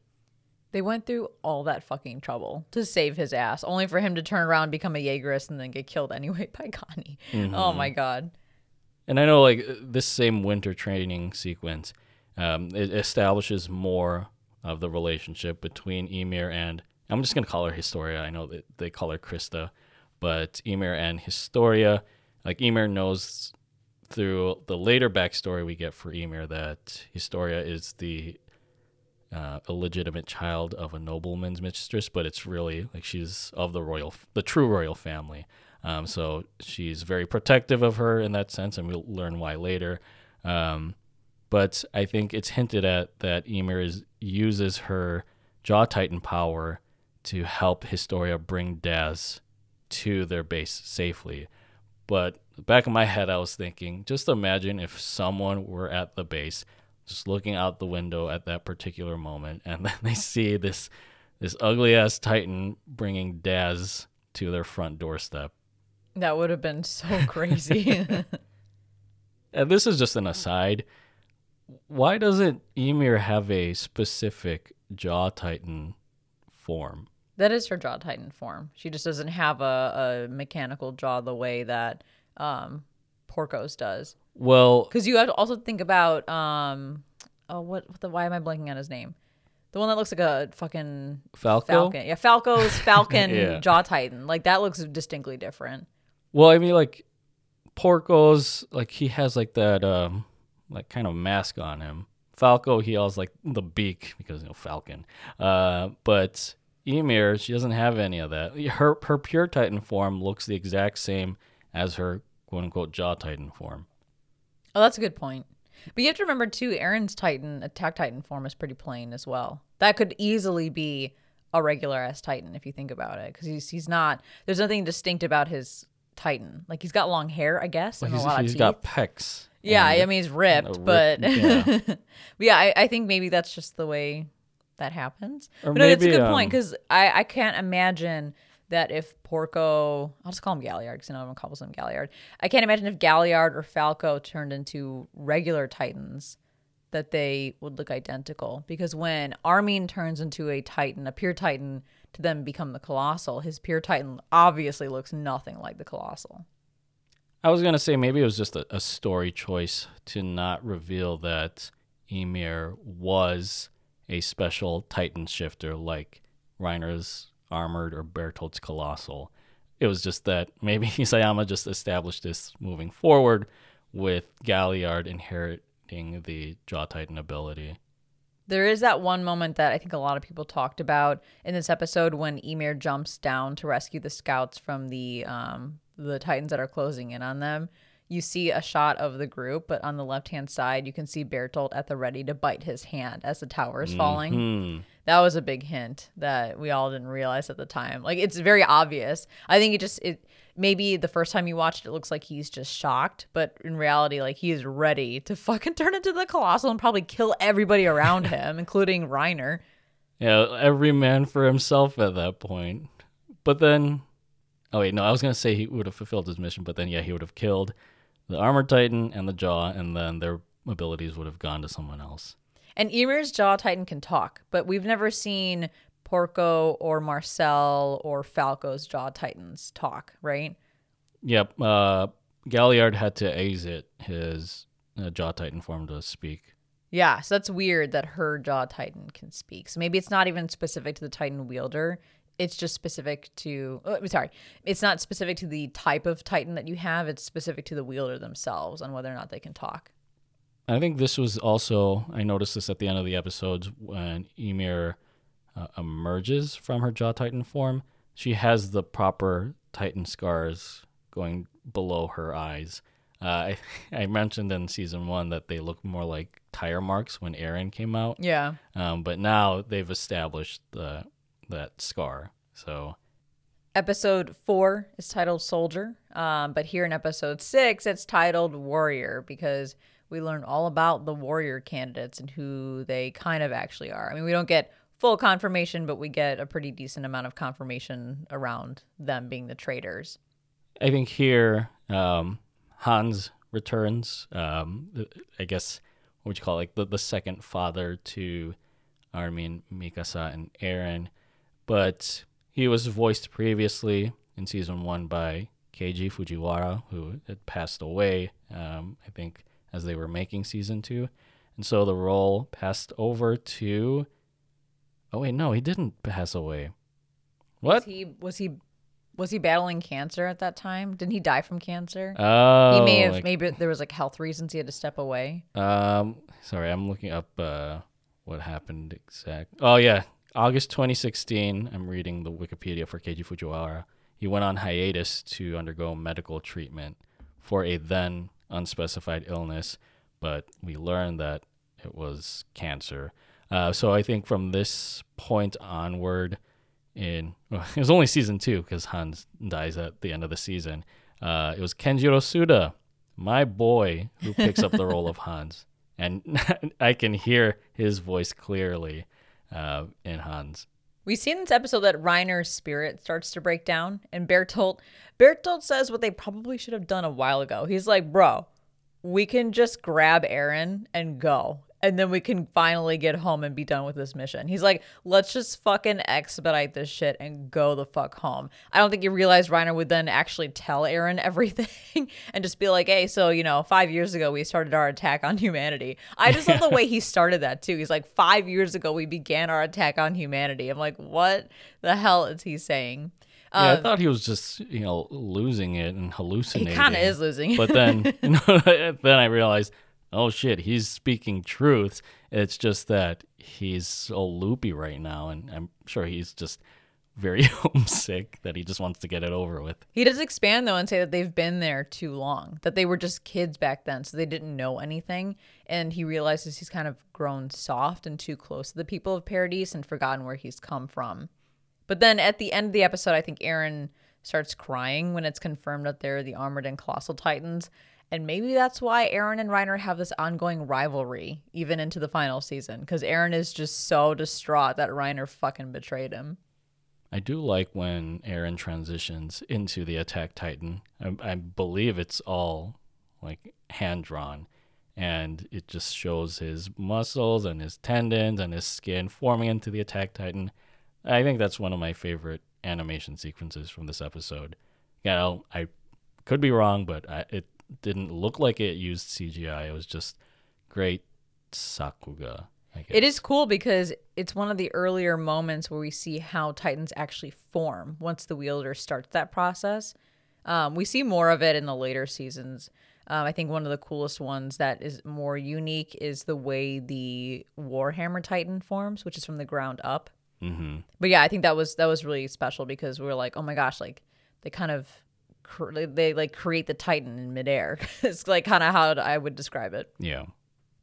They went through all that fucking trouble to save his ass, only for him to turn around, become a Jaegerist, and then get killed anyway by Connie. Oh my god. And I know like this same winter training sequence, um, it establishes more of the relationship between Ymir and I'm just gonna call her Historia. I know that they call her Krista, but Ymir and Historia, like Ymir knows through the later backstory we get for Ymir that Historia is the uh, illegitimate child of a nobleman's mistress, but it's really like she's of the royal, the true royal family. Um, so she's very protective of her in that sense, and we'll learn why later. Um, but I think it's hinted at that Ymir is, uses her Jaw Titan power to help Historia bring Daz to their base safely. But back in my head, I was thinking, just imagine if someone were at the base, just looking out the window at that particular moment, and then they see this this ugly ass Titan bringing Daz to their front doorstep. That would have been so crazy. And this is just an aside. Why doesn't Ymir have a specific Jaw Titan form? that is her jaw titan form. She just doesn't have a, a mechanical jaw the way that um, Porco's does. Well, Because you have to also think about um, oh, what, what the? Why am I blanking on his name? The one that looks like a fucking Falco? Falcon. Yeah, Falco's Falcon Yeah. jaw titan. Like that looks distinctly different. Well, I mean, like Porco's, like he has like that, um, like kind of mask on him. Falco, he has like the beak because you know Falcon. Uh, but Ymir, she doesn't have any of that. Her her pure Titan form looks the exact same as her quote unquote Jaw Titan form. Oh, that's a good point. But you have to remember too, Eren's Titan attack Titan form is pretty plain as well. That could easily be a regular ass Titan if you think about it, because he's he's not. There's nothing distinct about his Titan. Like he's got long hair, I guess, Well, and he's a lot he's of teeth. He's got pecs. yeah, I mean he's ripped, a but yeah. but yeah, I, I think maybe that's just the way that happens. Or but no, it's a maybe, good point um, because I I can't imagine that if Porco, I'll just call him Galliard because I know everyone calls him Galliard. I can't imagine if Galliard or Falco turned into regular Titans that they would look identical. Because when Armin turns into a Titan, a pure Titan, to then become the Colossal, his pure Titan obviously looks nothing like the Colossal. I was gonna say maybe it was just a, a story choice to not reveal that Ymir was a special Titan shifter like Reiner's armored or Bertolt's colossal. It was just that maybe Isayama just established this moving forward with Galliard inheriting the Jaw Titan ability. There is that one moment that I think a lot of people talked about in this episode when Ymir jumps down to rescue the scouts from the um, the Titans that are closing in on them. You see a shot of the group, but on the left hand side, you can see Bertolt at the ready to bite his hand as the tower is falling. Hmm. That was a big hint that we all didn't realize at the time. Like it's very obvious. I think it just it maybe the first time you watched it, it looks like he's just shocked, but in reality, like he is ready to fucking turn into the colossal and probably kill everybody around him, including Reiner. Yeah, every man for himself at that point. But then, oh wait, no, I was gonna say he would have fulfilled his mission, but then yeah, he would have killed the armored titan and the jaw, and then their abilities would have gone to someone else. And Ymir's Jaw Titan can talk, but we've never seen Porco or Marcel or Falco's Jaw Titans talk, right? Yep, uh, Galliard had to exit his uh, jaw titan form to speak. Yeah, so that's weird that her Jaw Titan can speak. So maybe it's not even specific to the Titan wielder. It's just specific to, oh, sorry, it's not specific to the type of Titan that you have. It's specific to the wielder themselves on whether or not they can talk. I think this was also I noticed this at the end of the episodes when Ymir uh, emerges from her jaw titan form. She has the proper titan scars going below her eyes. Uh, I I mentioned in season one that they look more like tire marks when Eren came out, Yeah. um, but now they've established the that scar. So Episode four is titled Soldier, um, but here in episode six, it's titled Warrior because we learn all about the warrior candidates and who they kind of actually are. I mean, we don't get full confirmation, but we get a pretty decent amount of confirmation around them being the traitors. I think here um, Hannes returns. Um, I guess what would you call it? like the, the second father to Armin, Mikasa, and Eren, but he was voiced previously in season one by Keiji Fujiwara, who had passed away. Um, I think as they were making season two, and so the role passed over to. Oh wait, no, he didn't pass away. Was What? he was he was he battling cancer at that time? Didn't he die from cancer? Oh, he may have like- maybe there was like health reasons he had to step away. Um, sorry, I'm looking up uh, what happened exact. Oh yeah, August 2016. I'm reading the Wikipedia for Keiji Fujiwara. He went on hiatus to undergo medical treatment for a then unspecified illness, but we learned that it was cancer. Uh, so I think from this point onward, in well, it was only season two because Hannes dies at the end of the season. Uh, it was Kenjiro Tsuda, my boy, who picks up the role of Hannes, and I can hear his voice clearly uh, in Hannes. We see in this episode that Reiner's spirit starts to break down, and Bertolt Bertolt says what they probably should have done a while ago. He's like, "Bro, we can just grab Eren and go, and then we can finally get home and be done with this mission." He's like, "Let's just fucking expedite this shit and go the fuck home." I don't think he realized Reiner would then actually tell Eren everything and just be like, "Hey, so you know, five years ago we started our attack on humanity." I just love the way he started that too. He's like, five years ago we began our attack on humanity." I'm like, "What the hell is he saying?" Yeah, I Um, thought he was just you know losing it and hallucinating. he kind of is losing. It. But then you know, then I realized, oh shit, he's speaking truths. It's just that he's so loopy right now, and I'm sure he's just very homesick that he just wants to get it over with. He does expand though and say that they've been there too long, that they were just kids back then, so they didn't know anything. And he realizes he's kind of grown soft and too close to the people of Paradise and forgotten where he's come from. But then at the end of the episode, I think Eren starts crying when it's confirmed that they're the armored and colossal titans. And maybe that's why Eren and Reiner have this ongoing rivalry even into the final season, because Eren is just so distraught that Reiner fucking betrayed him. I do like when Eren transitions into the Attack Titan. I, I believe it's all like hand drawn, and it just shows his muscles and his tendons and his skin forming into the Attack Titan. I think that's one of my favorite animation sequences from this episode. You know, I could be wrong, but I, it didn't look like it used CGI. It was just great Sakuga. I guess. It is cool because it's one of the earlier moments where we see how Titans actually form once the wielder starts that process. Um, we see more of it in the later seasons. Um, I think one of the coolest ones that is more unique is the way the Warhammer Titan forms, which is from the ground up. Mm-hmm. But yeah, I think that was that was really special because we were like, oh my gosh, like they kind of they, they like create the Titan in midair. it's like kind of how I would describe it. Yeah.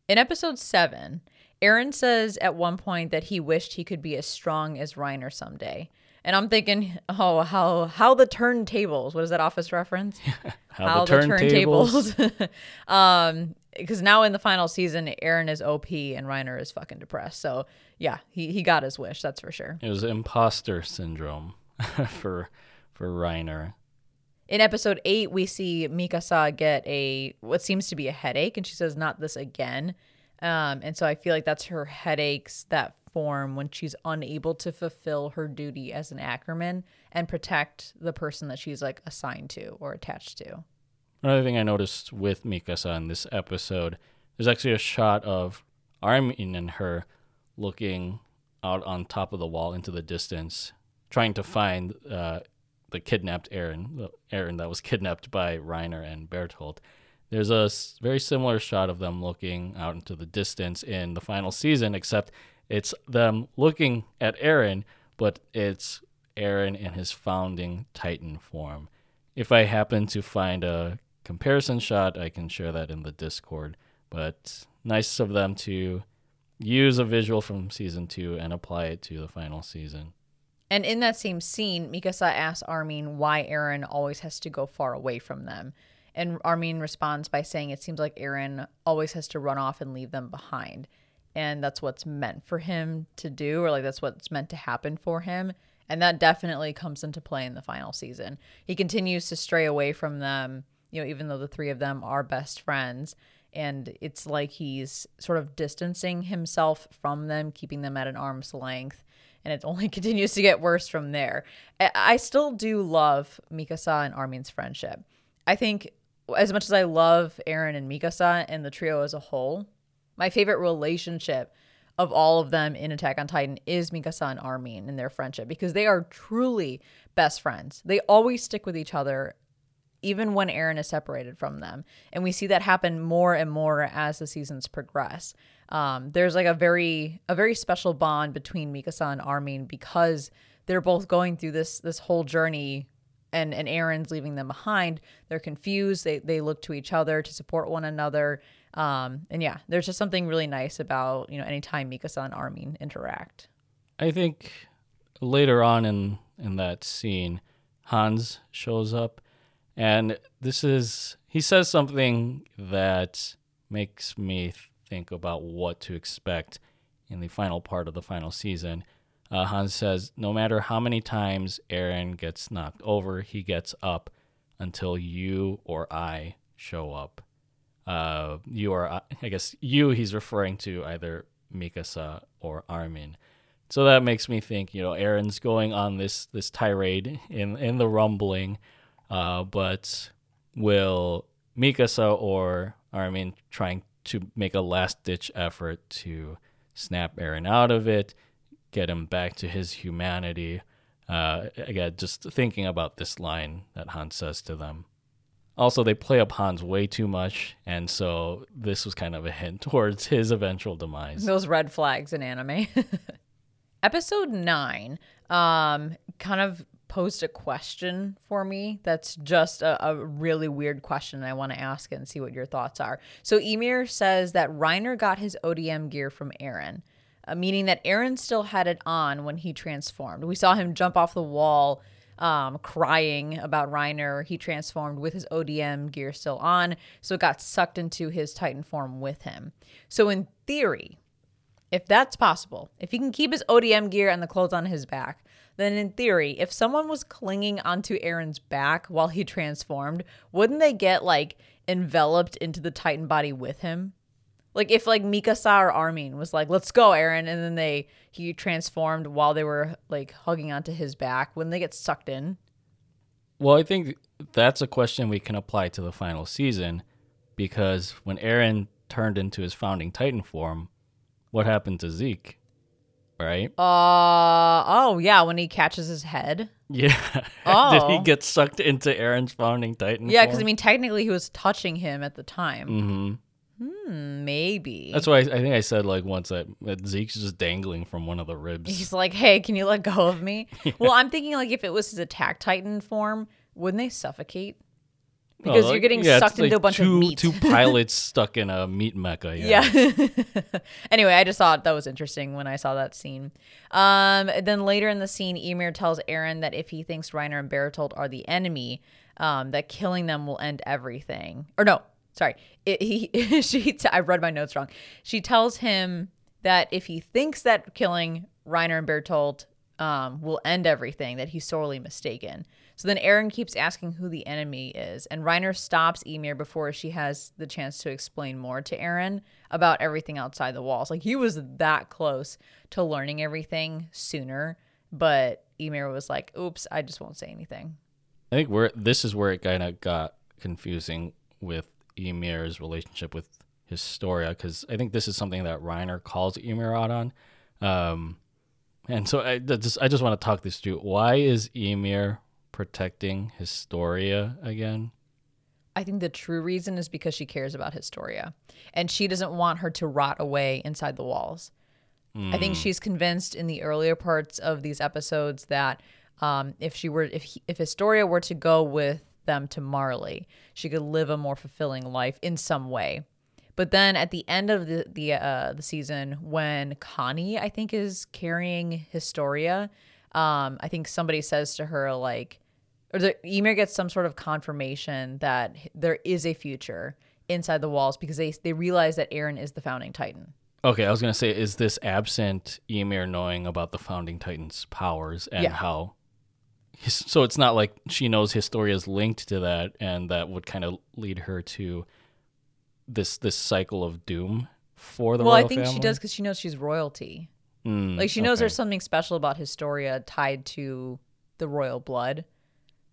In episode seven, Eren says at one point that he wished he could be as strong as Reiner someday. And I'm thinking, oh, how how the turntables? What is that office reference? How, the turntables. turntables. um, because now in the final season, Eren is OP and Reiner is fucking depressed. So yeah, he he got his wish. That's for sure. It was imposter syndrome for for Reiner. In episode eight, we see Mikasa get a what seems to be a headache, and she says, "Not this again." Um, and so I feel like that's her headaches that form when she's unable to fulfill her duty as an Ackerman and protect the person that she's like assigned to or attached to. Another thing I noticed with Mikasa in this episode, there's actually a shot of Armin and her looking out on top of the wall into the distance, trying to find uh, the kidnapped Aaron, Eren that was kidnapped by Reiner and Bertolt. There's a very similar shot of them looking out into the distance in the final season, except it's them looking at Eren, but it's Eren in his founding Titan form. If I happen to find a comparison shot, I can share that in the Discord. But nice of them to use a visual from season two and apply it to the final season. And in that same scene, Mikasa asks Armin why Eren always has to go far away from them. And Armin responds by saying it seems like Eren always has to run off and leave them behind. And that's what's meant for him to do, or like that's what's meant to happen for him. And that definitely comes into play in the final season. He continues to stray away from them, you know, even though the three of them are best friends. And it's like he's sort of distancing himself from them, keeping them at an arm's length and it only continues to get worse from there. I- still do love Mikasa and Armin's friendship. I think as much as I love Eren and Mikasa and the trio as a whole, my favorite relationship of all of them in Attack on Titan is Mikasa and Armin and their friendship because they are truly best friends. They always stick with each other even when Eren is separated from them. And we see that happen more and more as the seasons progress. Um, there's like a very a very special bond between Mikasa and Armin because they're both going through this this whole journey and and Eren's leaving them behind. They're confused. They they look to each other to support one another. Um, and yeah, there's just something really nice about, you know, anytime Mikasa and Armin interact. I think later on in in that scene, Hannes shows up, and this is he says something that makes me think about what to expect in the final part of the final season. Uh, Hannes says, "No matter how many times Eren gets knocked over, he gets up until you or I show up." Uh, you or I, I guess you. He's referring to either Mikasa or Armin. So that makes me think, you know, Eren's going on this this tirade in in the rumbling, uh, but will Mikasa or Armin trying to make a last ditch effort to snap Eren out of it, get him back to his humanity? Uh, again, just thinking about this line that Hannes says to them. Also, they play up Hannes way too much, and so this was kind of a hint towards his eventual demise. Those red flags in anime. Episode 9 um kind of posed a question for me that's just a, a really weird question and I want to ask it and see what your thoughts are. So Ymir says that Reiner got his ODM gear from Eren, uh, meaning that Eren still had it on when he transformed. We saw him jump off the wall um, crying about Reiner. He transformed with his ODM gear still on, so it got sucked into his Titan form with him. So in theory, if that's possible, if he can keep his ODM gear and the clothes on his back, then in theory, if someone was clinging onto Eren's back while he transformed, wouldn't they get like enveloped into the Titan body with him? Like if like Mikasa or Armin was like, "Let's go, Eren," and then they he transformed while they were like hugging onto his back, wouldn't they get sucked in? Well, I think that's a question we can apply to the final season because when Eren turned into his founding Titan form, what happened to Zeke? Right? Uh oh yeah, when he catches his head. Yeah. Oh. Did he get sucked into Eren's founding Titan? Yeah, because I mean, technically, he was touching him at the time. hmm Hmm, maybe. That's why I, I think I said like once that, that Zeke's just dangling from one of the ribs. He's like, "Hey, can you let go of me?" Well, I'm thinking like if it was his attack titan form, wouldn't they suffocate? Oh, Because like- you're getting yeah, sucked into like a bunch two, of meat. Two pilots stuck in a meat mecha. Yeah. Yeah. anyway, I just thought that was interesting when I saw that scene. Um, then later in the scene, Ymir tells Eren that if he thinks Reiner and Bertolt are the enemy, um, that killing them will end everything. Or no, sorry, it, he she. T- I read my notes wrong. She tells him that if he thinks that killing Reiner and Bertolt um, will end everything, that he's sorely mistaken. So then Eren keeps asking who the enemy is, and Reiner stops Ymir before she has the chance to explain more to Eren about everything outside the walls. Like he was that close to learning everything sooner, but Ymir was like, "Oops, I just won't say anything." I think where this is where it kind of got confusing with Ymir's relationship with Historia because I think this is something that Reiner calls Ymir out on, um, and so I just I just want to talk this through. Why is Ymir protecting Historia again? I think the true reason is because she cares about Historia and she doesn't want her to rot away inside the walls. I think she's convinced in the earlier parts of these episodes that um, if she were if he, if Historia were to go with them to Marley, she could live a more fulfilling life in some way. But then at the end of the the uh, the season, when Connie I think is carrying Historia, um, I think somebody says to her like, or the Ymir gets some sort of confirmation that there is a future inside the walls because they they realize that Eren is the founding Titan. Okay, I was gonna say, is this absent Ymir knowing about the founding Titan's powers and Yeah. how? his- So it's not like she knows Historia's linked to that, and that would kind of lead her to this this cycle of doom for the royal. well, I think she does because she knows she's royalty. Mm, Like she knows okay. there's something special about Historia tied to the royal blood,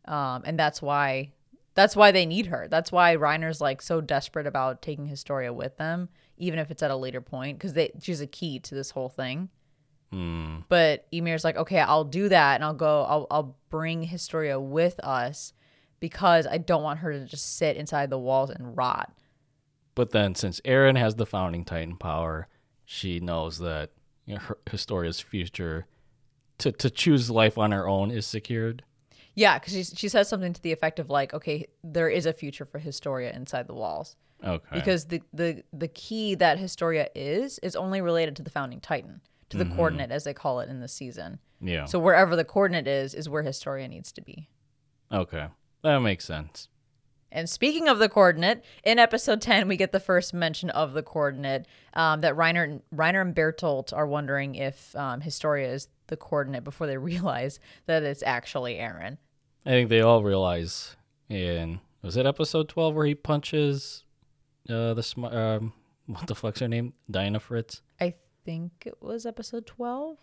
um, and that's why that's why they need her. That's why Reiner's like so desperate about taking Historia with them, even if it's at a later point, because they she's a key to this whole thing. Mm, But Ymir's like, okay, I'll do that, and I'll go. I'll I'll bring Historia with us because I don't want her to just sit inside the walls and rot. But then, since Eren has the founding Titan power, she knows that you know, her, Historia's future to to choose life on her own is secured. Yeah, because she she says something to the effect of like, okay, there is a future for Historia inside the walls. Okay. because the, the the key that Historia is is only related to the founding Titan, to the coordinate as they call it in this season. yeah. So wherever the coordinate is, is where Historia needs to be. okay, that makes sense. And speaking of the coordinate, in episode 10, we get the first mention of the coordinate um, that Reiner, Reiner and Bertolt are wondering if um, Historia is the coordinate before they realize that it's actually Eren. I think they all realize in was it episode twelve where he punches uh the sm- um what the fuck's her name Dinah Fritz? I think it was episode 12.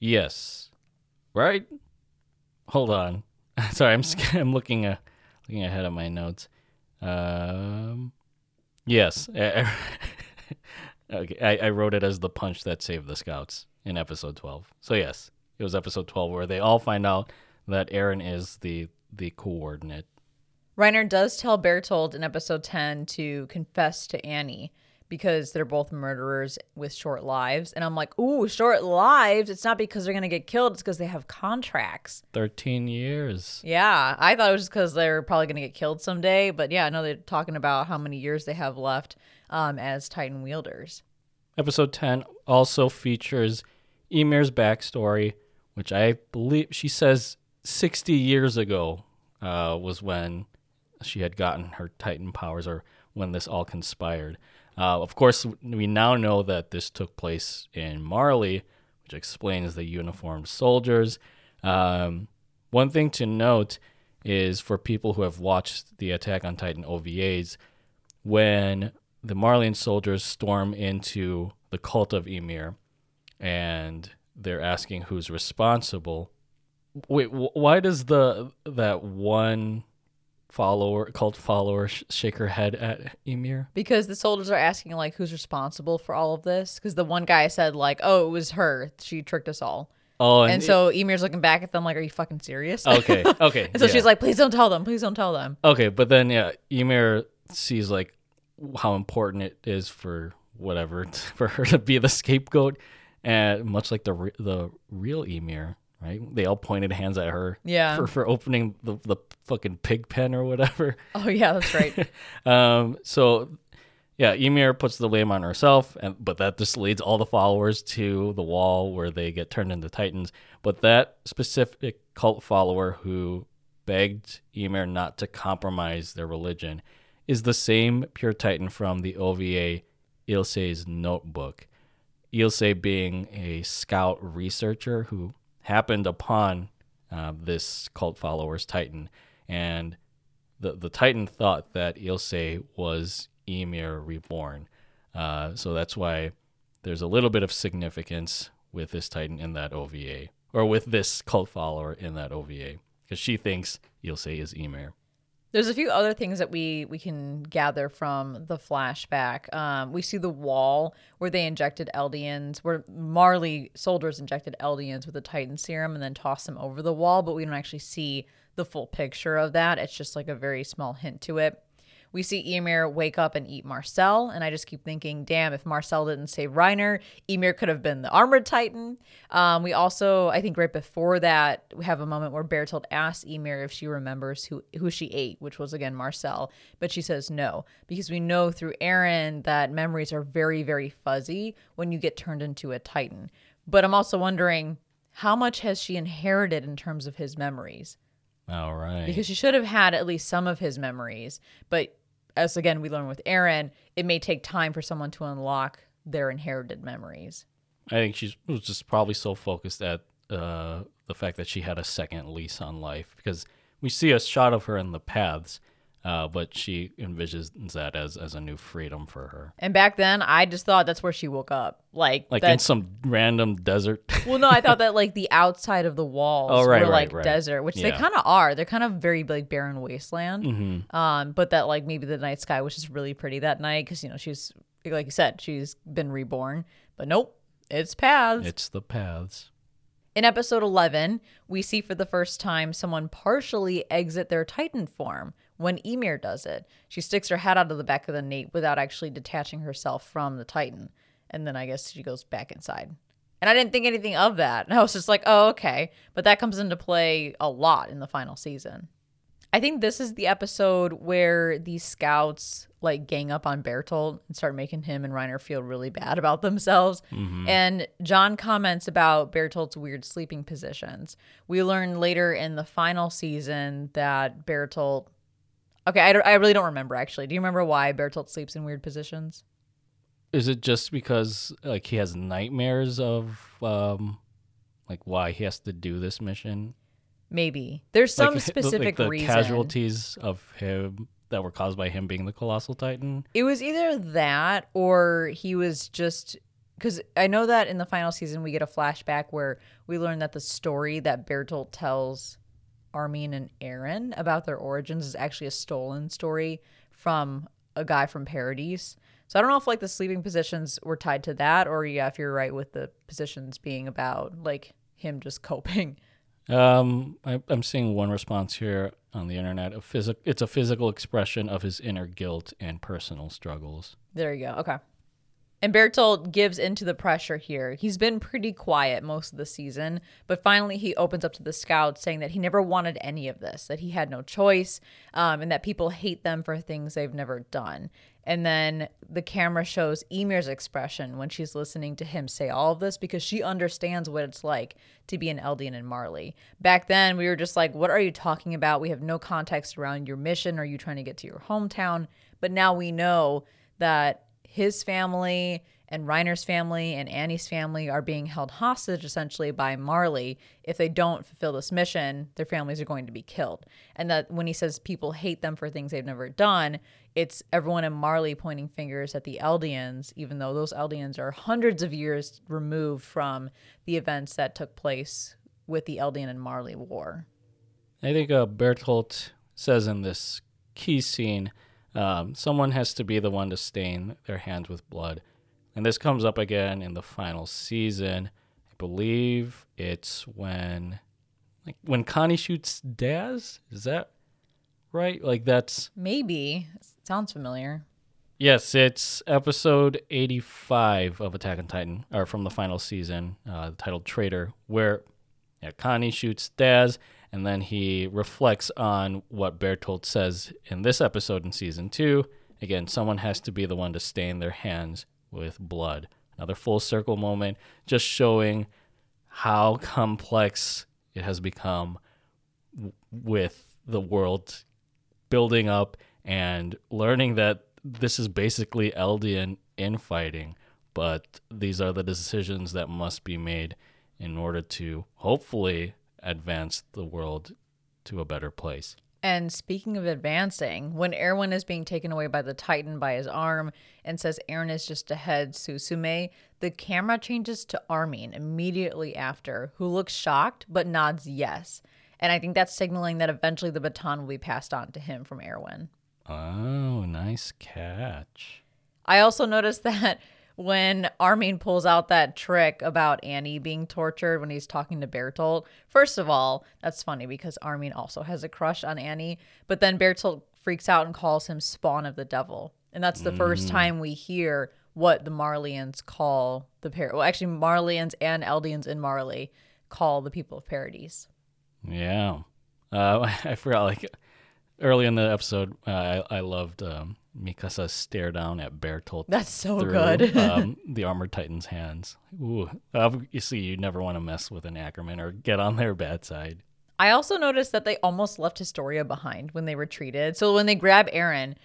Yes, right. Hold on, sorry, I'm sc- I'm looking uh, looking ahead of my notes. Um, yes, okay, I, I wrote it as the punch that saved the scouts in episode twelve. So yes, it was episode twelve where they all find out that Eren is the the coordinate. Reiner does tell Bertolt in episode 10 to confess to Annie because they're both murderers with short lives. And I'm like, ooh, short lives? It's not because they're going to get killed, it's because they have contracts. 13 years. Yeah, I thought it was just because they're probably going to get killed someday. But yeah, I know they're talking about how many years they have left um, as Titan wielders. Episode 10 also features Ymir's backstory, which I believe she says 60 years ago uh, was when she had gotten her Titan powers or when this all conspired. Uh, of course, we now know that this took place in Marley, which explains the uniformed soldiers. Um, one thing to note is for people who have watched the Attack on Titan OVAs, when the Marleyan soldiers storm into the cult of Ymir and they're asking who's responsible. Wait, why does the that one follower cult follower sh- shake her head at Ymir? Because the soldiers are asking like who's responsible for all of this. Because the one guy said like, "Oh, it was her. She tricked us all." Oh, And so Ymir's looking back at them like, "Are you fucking serious?" okay, okay. and so yeah. she's like, "Please don't tell them. Please don't tell them." Okay, but then yeah, Ymir sees like how important it is for whatever for her to be the scapegoat, and much like the re- the real Ymir, right? They all pointed hands at her, Yeah. for for opening the the fucking pig pen or whatever. Oh yeah, that's right. Um, so yeah, Ymir puts the blame on herself, and but that just leads all the followers to the wall where they get turned into titans. But that specific cult follower who begged Ymir not to compromise their religion is the same pure titan from the OVA Ilse's notebook. Ilse being a scout researcher who happened upon uh, this cult follower's titan, and the the Titan thought that Ilse was Ymir reborn. Uh, so that's why there's a little bit of significance with this Titan in that OVA, or with this cult follower in that OVA, because she thinks Ilse is Ymir. There's a few other things that we we can gather from the flashback. Um, we see the wall where they injected Eldians, where Marley soldiers injected Eldians with the Titan serum and then tossed them over the wall, but we don't actually see the full picture of that. It's just like a very small hint to it. We see Ymir wake up and eat Marcel, and I just keep thinking, damn, if Marcel didn't save Reiner, Ymir could have been the armored Titan. Um, we also, I think, right before that, we have a moment where Bertolt asks Ymir if she remembers who who she ate, which was again Marcel, but she says no because we know through Eren that memories are very, very fuzzy when you get turned into a Titan. But I'm also wondering how much has she inherited in terms of his memories All right. because she should have had at least some of his memories. But as again we learn with Eren, it may take time for someone to unlock their inherited memories. I think she was just probably so focused at uh, the fact that she had a second lease on life because we see a shot of her in the paths, uh, but she envisions that as, as a new freedom for her. And back then, I just thought that's where she woke up, like Like in some random desert. well, no, I thought that like the outside of the walls Oh, right, were right, like right. desert, which they kind of are. They're kind of very like barren wasteland. hmm Um, but that like maybe the night sky was just really pretty that night because you know she's like you said she's been reborn. But nope, it's paths. It's the paths. In episode 11, we see for the first time someone partially exit their Titan form when Ymir does it. She sticks her head out of the back of the nape without actually detaching herself from the Titan. And then I guess she goes back inside. And I didn't think anything of that. And I was just like, oh, okay. But that comes into play a lot in the final season. I think this is the episode where these scouts like gang up on Bertolt and start making him and Reiner feel really bad about themselves. And Jean comments about Bertolt's weird sleeping positions. We learn later in the final season that Bertolt. Okay, I, don't- I really don't remember actually. Do you remember why Bertolt sleeps in weird positions? Is it just because like he has nightmares of um like why he has to do this mission? Maybe there's some like, specific like the reason. casualties of him that were caused by him being the colossal titan. It was either that or he was just because I know that in the final season we get a flashback where we learn that the story that Bertolt tells Armin and Eren about their origins is actually a stolen story from a guy from Paradise. So I don't know if like the sleeping positions were tied to that or yeah, if you're right with the positions being about like him just coping. Um, I, I'm seeing one response here on the internet. A physic, it's a physical expression of his inner guilt and personal struggles. There you go. Okay. And Bertolt gives into the pressure here. He's been pretty quiet most of the season, but finally he opens up to the scouts saying that he never wanted any of this, that he had no choice, um, and that people hate them for things they've never done. And then the camera shows Ymir's expression when she's listening to him say all of this because she understands what it's like to be an Eldian and Marley. Back then, we were just like, what are you talking about? We have no context around your mission. Are you trying to get to your hometown? But now we know that his family and Reiner's family and Annie's family are being held hostage essentially by Marley. If they don't fulfill this mission, their families are going to be killed. And that when he says people hate them for things they've never done, it's everyone in Marley pointing fingers at the Eldians, even though those Eldians are hundreds of years removed from the events that took place with the Eldian and Marley war. I think uh, Bertolt says in this key scene, um, someone has to be the one to stain their hands with blood. And this comes up again in the final season. I believe it's when like when Connie shoots Daz. Is that right? Like that's Maybe. Sounds familiar. yes, it's episode eighty-five of Attack on Titan, or from the final season, uh, titled "Traitor," where yeah, Connie shoots Daz, and then he reflects on what Bertolt says in this episode in season two. Again, someone has to be the one to stain their hands with blood. Another full circle moment, just showing how complex it has become with the world building up and learning that this is basically Eldian infighting, but these are the decisions that must be made in order to hopefully advance the world to a better place. And speaking of advancing, when Erwin is being taken away by the Titan by his arm and says Eren is just ahead Susume, the camera changes to Armin immediately after, who looks shocked but nods yes. And I think that's signaling that eventually the baton will be passed on to him from Erwin. Oh, nice catch. I also noticed that when Armin pulls out that trick about Annie being tortured when he's talking to Bertolt, first of all, that's funny because Armin also has a crush on Annie, but then Bertolt freaks out and calls him spawn of the devil. And that's the first time we hear what the Marlians call the pair. Well, actually, Marlians and Eldians in Marley call the people of Paradise. Yeah. Uh, I forgot, like, early in the episode, uh, I, I loved um, Mikasa's stare down at Bertolt. That's so through, good. um, the Armored Titan's hands. Ooh. Obviously, you never want to mess with an Ackerman or get on their bad side. I also noticed that they almost left Historia behind when they retreated. So when they grab Eren,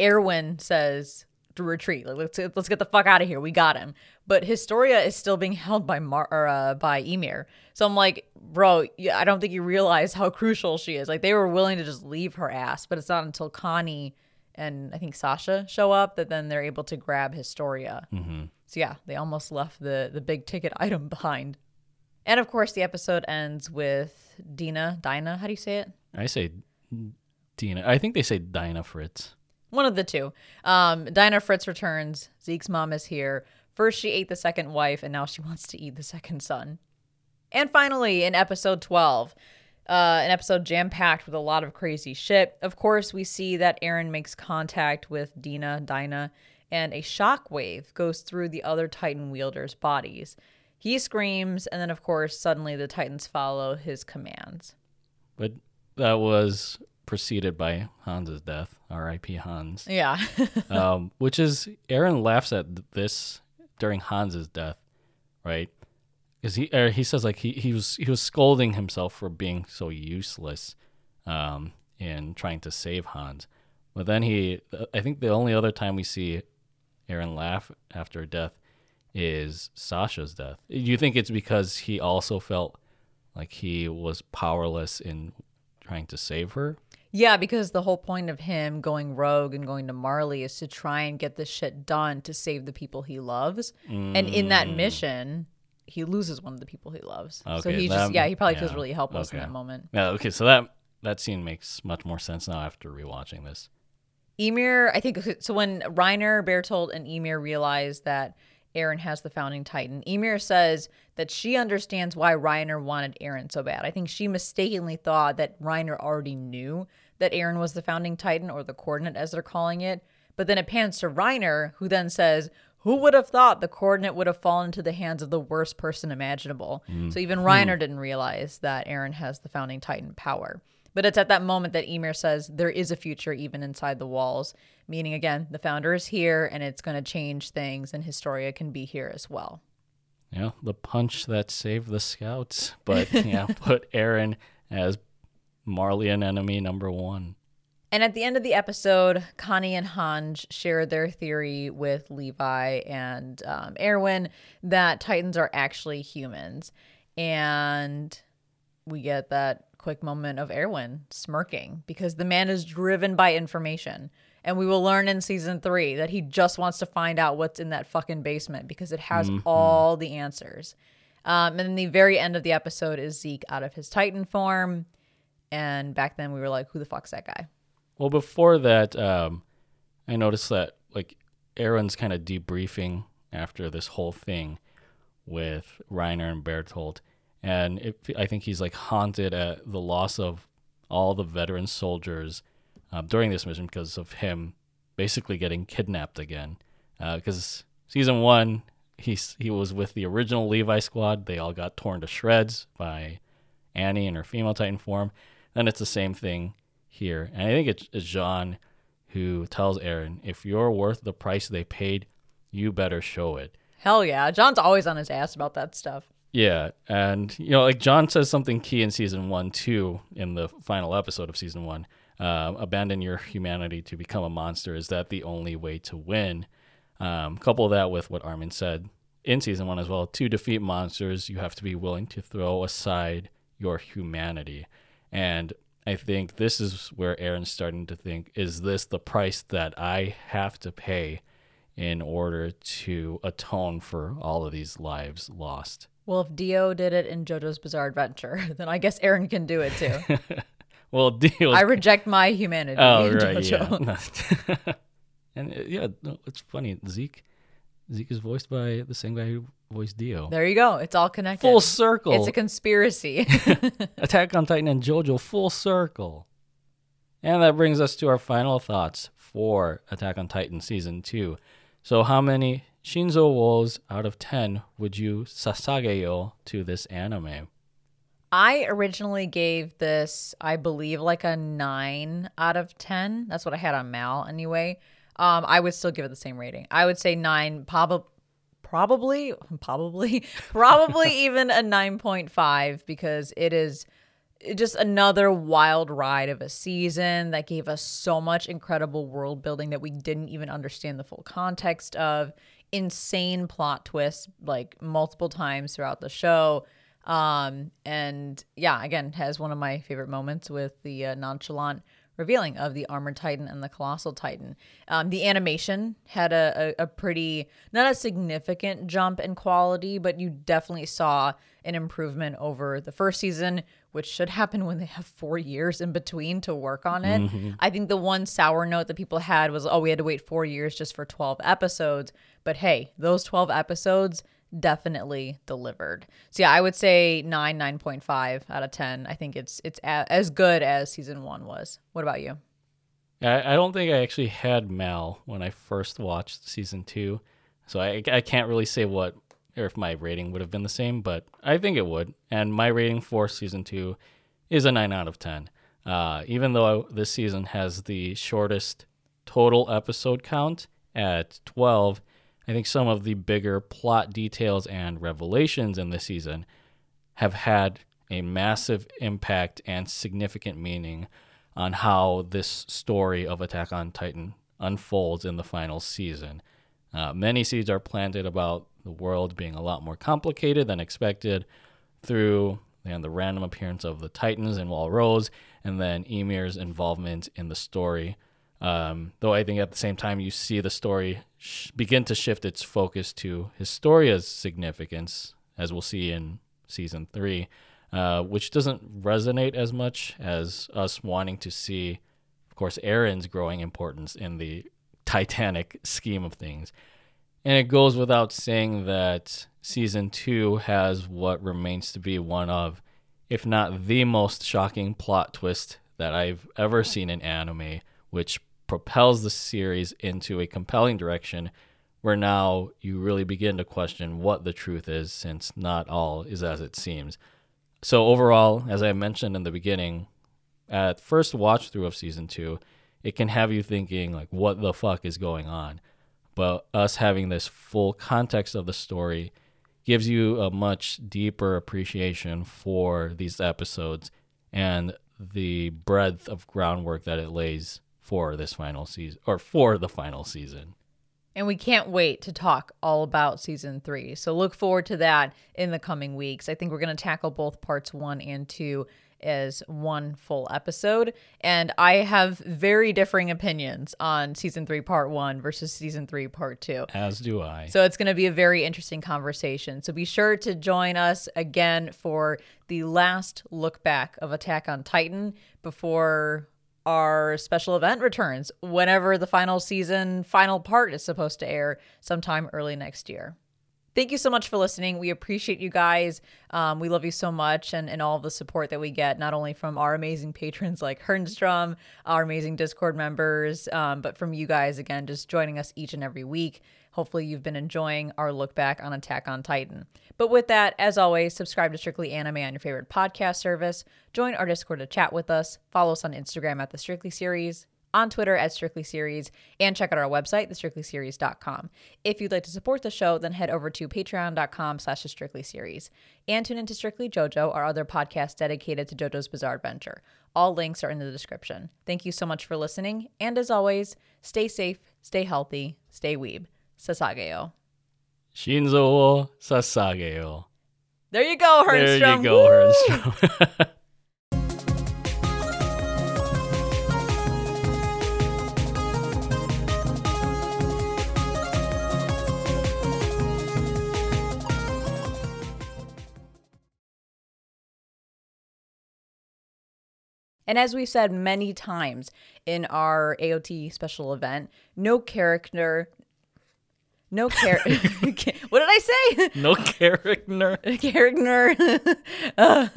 Erwin says to retreat. Like, let's let's get the fuck out of here. We got him. But Historia is still being held by Mar or, uh, by Ymir. So I'm like, bro, yeah, I don't think you realize how crucial she is. Like they were willing to just leave her ass, but it's not until Connie and I think Sasha show up that then they're able to grab Historia. Mm-hmm. So yeah, they almost left the the big ticket item behind. And of course, the episode ends with Dina, Dinah, how do you say it? I say Dina. I think they say Dinah Fritz. One of the two. Um, Dinah Fritz returns. Zeke's mom is here. First, she ate the second wife, and now she wants to eat the second son. And finally, in episode 12, uh, an episode jam packed with a lot of crazy shit. Of course, we see that Eren makes contact with Dina, Dinah, and a shockwave goes through the other Titan wielders' bodies. He screams, and then, of course, suddenly the Titans follow his commands. But that was preceded by Hans's death. R.I.P. Hans. Yeah. um, which is Eren laughs at this during Hans's death, right? Because he er, he says like he, he was he was scolding himself for being so useless, um, in trying to save Hans. But then he, I think the only other time we see Eren laugh after death is Sasha's death. You think it's because he also felt like he was powerless in trying to save her? Yeah, because the whole point of him going rogue and going to Marley is to try and get this shit done to save the people he loves. And in that mm. mission, he loses one of the people he loves. so Okay, he that- just yeah, he probably feels really helpless in that moment. Yeah. Okay. So that that scene makes much more sense now after rewatching this. Ymir, I think so when Reiner, Bertolt, and Ymir realize that Eren has the founding titan, Ymir says that she understands why Reiner wanted Eren so bad. I think she mistakenly thought that Reiner already knew that Eren was the founding titan or the coordinate as they're calling it. But then it pans to Reiner, who then says, Who would have thought the coordinate would have fallen into the hands of the worst person imaginable? So even hmm. Reiner didn't realize that Eren has the founding titan power. But it's at that moment that Ymir says there is a future even inside the walls, meaning again, the founder is here and it's going to change things, and Historia can be here as well. Yeah, the punch that saved the scouts, but yeah, put Eren as Marleyan enemy number one. And at the end of the episode, Connie and Hange share their theory with Levi and um, Erwin that Titans are actually humans. And we get that quick moment of Erwin smirking because the man is driven by information. And we will learn in season three that he just wants to find out what's in that fucking basement because it has all the answers. Um, and then the very end of the episode is Zeke out of his Titan form. And back then we were like, who the fuck's that guy? Well, before that, um, I noticed that like Eren's kind of debriefing after this whole thing with Reiner and Bertolt, and it, I think he's like haunted at the loss of all the veteran soldiers uh, during this mission because of him basically getting kidnapped again. Because season one, he's he was with the original Levi squad. They all got torn to shreds by Annie in her female Titan form. Then it's the same thing here. And I think it's, it's Jean who tells Eren, if you're worth the price they paid, you better show it. Hell yeah. Jean's always on his ass about that stuff. Yeah, and you know, like John says something key in season one too, in the final episode of season one. Uh, abandon your humanity to become a monster. Is that the only way to win? Um, couple that with what Armin said in season one as well. To defeat monsters, you have to be willing to throw aside your humanity. And I think this is where Eren's starting to think: Is this the price that I have to pay in order to atone for all of these lives lost? Well, if Dio did it in JoJo's Bizarre Adventure, then I guess Aaron can do it too. Well, Dio. I reject my humanity. Oh right, JoJo. yeah. and uh, yeah, no, it's funny. Zeke, Zeke is voiced by the same guy who voiced Dio. There you go. It's all connected. Full circle. It's a conspiracy. Attack on Titan and JoJo full circle. And that brings us to our final thoughts for Attack on Titan season two. So, how many Shinzo Woes out of ten would you sasageyo to this anime? I originally gave this, I believe, like a nine out of ten. That's what I had on Mal anyway. Um, I would still give it the same rating. I would say nine, probably, probably, probably, probably even a nine point five because it is just another wild ride of a season that gave us so much incredible world building that we didn't even understand the full context of. Insane plot twists like multiple times throughout the show. Um and yeah again has one of my favorite moments with the uh, nonchalant revealing of the armored titan and the colossal titan. Um, the animation had a, a, a pretty not a significant jump in quality but you definitely saw an improvement over the first season which should happen when they have four years in between to work on it. I think the one sour note that people had was oh we had to wait four years just for 12 episodes. But hey those 12 episodes definitely delivered. So yeah, I would say 9 9.5 out of 10. I think it's it's a, as good as season 1 was. What about you? I, I don't think I actually had Mal when I first watched season two, so I, I can't really say what or if my rating would have been the same, but I think it would. And my rating for season two is a nine out of ten. Uh, even though this season has the shortest total episode count at twelve, I think some of the bigger plot details and revelations in this season have had a massive impact and significant meaning on how this story of Attack on Titan unfolds in the final season. Uh, many seeds are planted about the world being a lot more complicated than expected through and the random appearance of the Titans and Wall Rose and then Ymir's involvement in the story. Um, though I think at the same time you see the story begin to shift its focus to Historia's significance, as we'll see in season three, uh, which doesn't resonate as much as us wanting to see, of course, Eren's growing importance in the Titanic scheme of things. And it goes without saying that season two has what remains to be one of, if not the most shocking plot twist that I've ever seen in anime, which propels the series into a compelling direction where now you really begin to question what the truth is, since not all is as it seems. So, overall, as I mentioned in the beginning, at first watch through of season two, it can have you thinking, like, what the fuck is going on? But us having this full context of the story gives you a much deeper appreciation for these episodes and the breadth of groundwork that it lays for this final season or for the final season. And we can't wait to talk all about season three. So look forward to that in the coming weeks. I think we're going to tackle both parts one and two as one full episode. And I have very differing opinions on season three, part one versus season three, part two. As do I. So it's going to be a very interesting conversation. So be sure to join us again for the last look back of Attack on Titan before our special event returns whenever the final season final part is supposed to air sometime early next year. Thank you so much for listening. We appreciate you guys. Um, we love you so much and, and all the support that we get, not only from our amazing patrons like Hernstrom, our amazing Discord members, um, but from you guys, again, just joining us each and every week. Hopefully, you've been enjoying our look back on Attack on Titan. But with that, as always, subscribe to Strictly Anime on your favorite podcast service, join our Discord to chat with us, follow us on Instagram at the Strictly Series, on Twitter at Strictly Series, and check out our website, thestrictlyseries.com. If you'd like to support the show, then head over to patreon.com slash the Strictly Series. And tune into Strictly JoJo, our other podcast dedicated to JoJo's Bizarre Adventure. All links are in the description. Thank you so much for listening, and as always, stay safe, stay healthy, stay weeb. Sasageyo. Shinzo wo Sasageyo. There you go, Hernstrom. There you go, Woo! Hernstrom. And as we've said many times in our AOT special event, no character, no character. what did I say? no character. character. uh,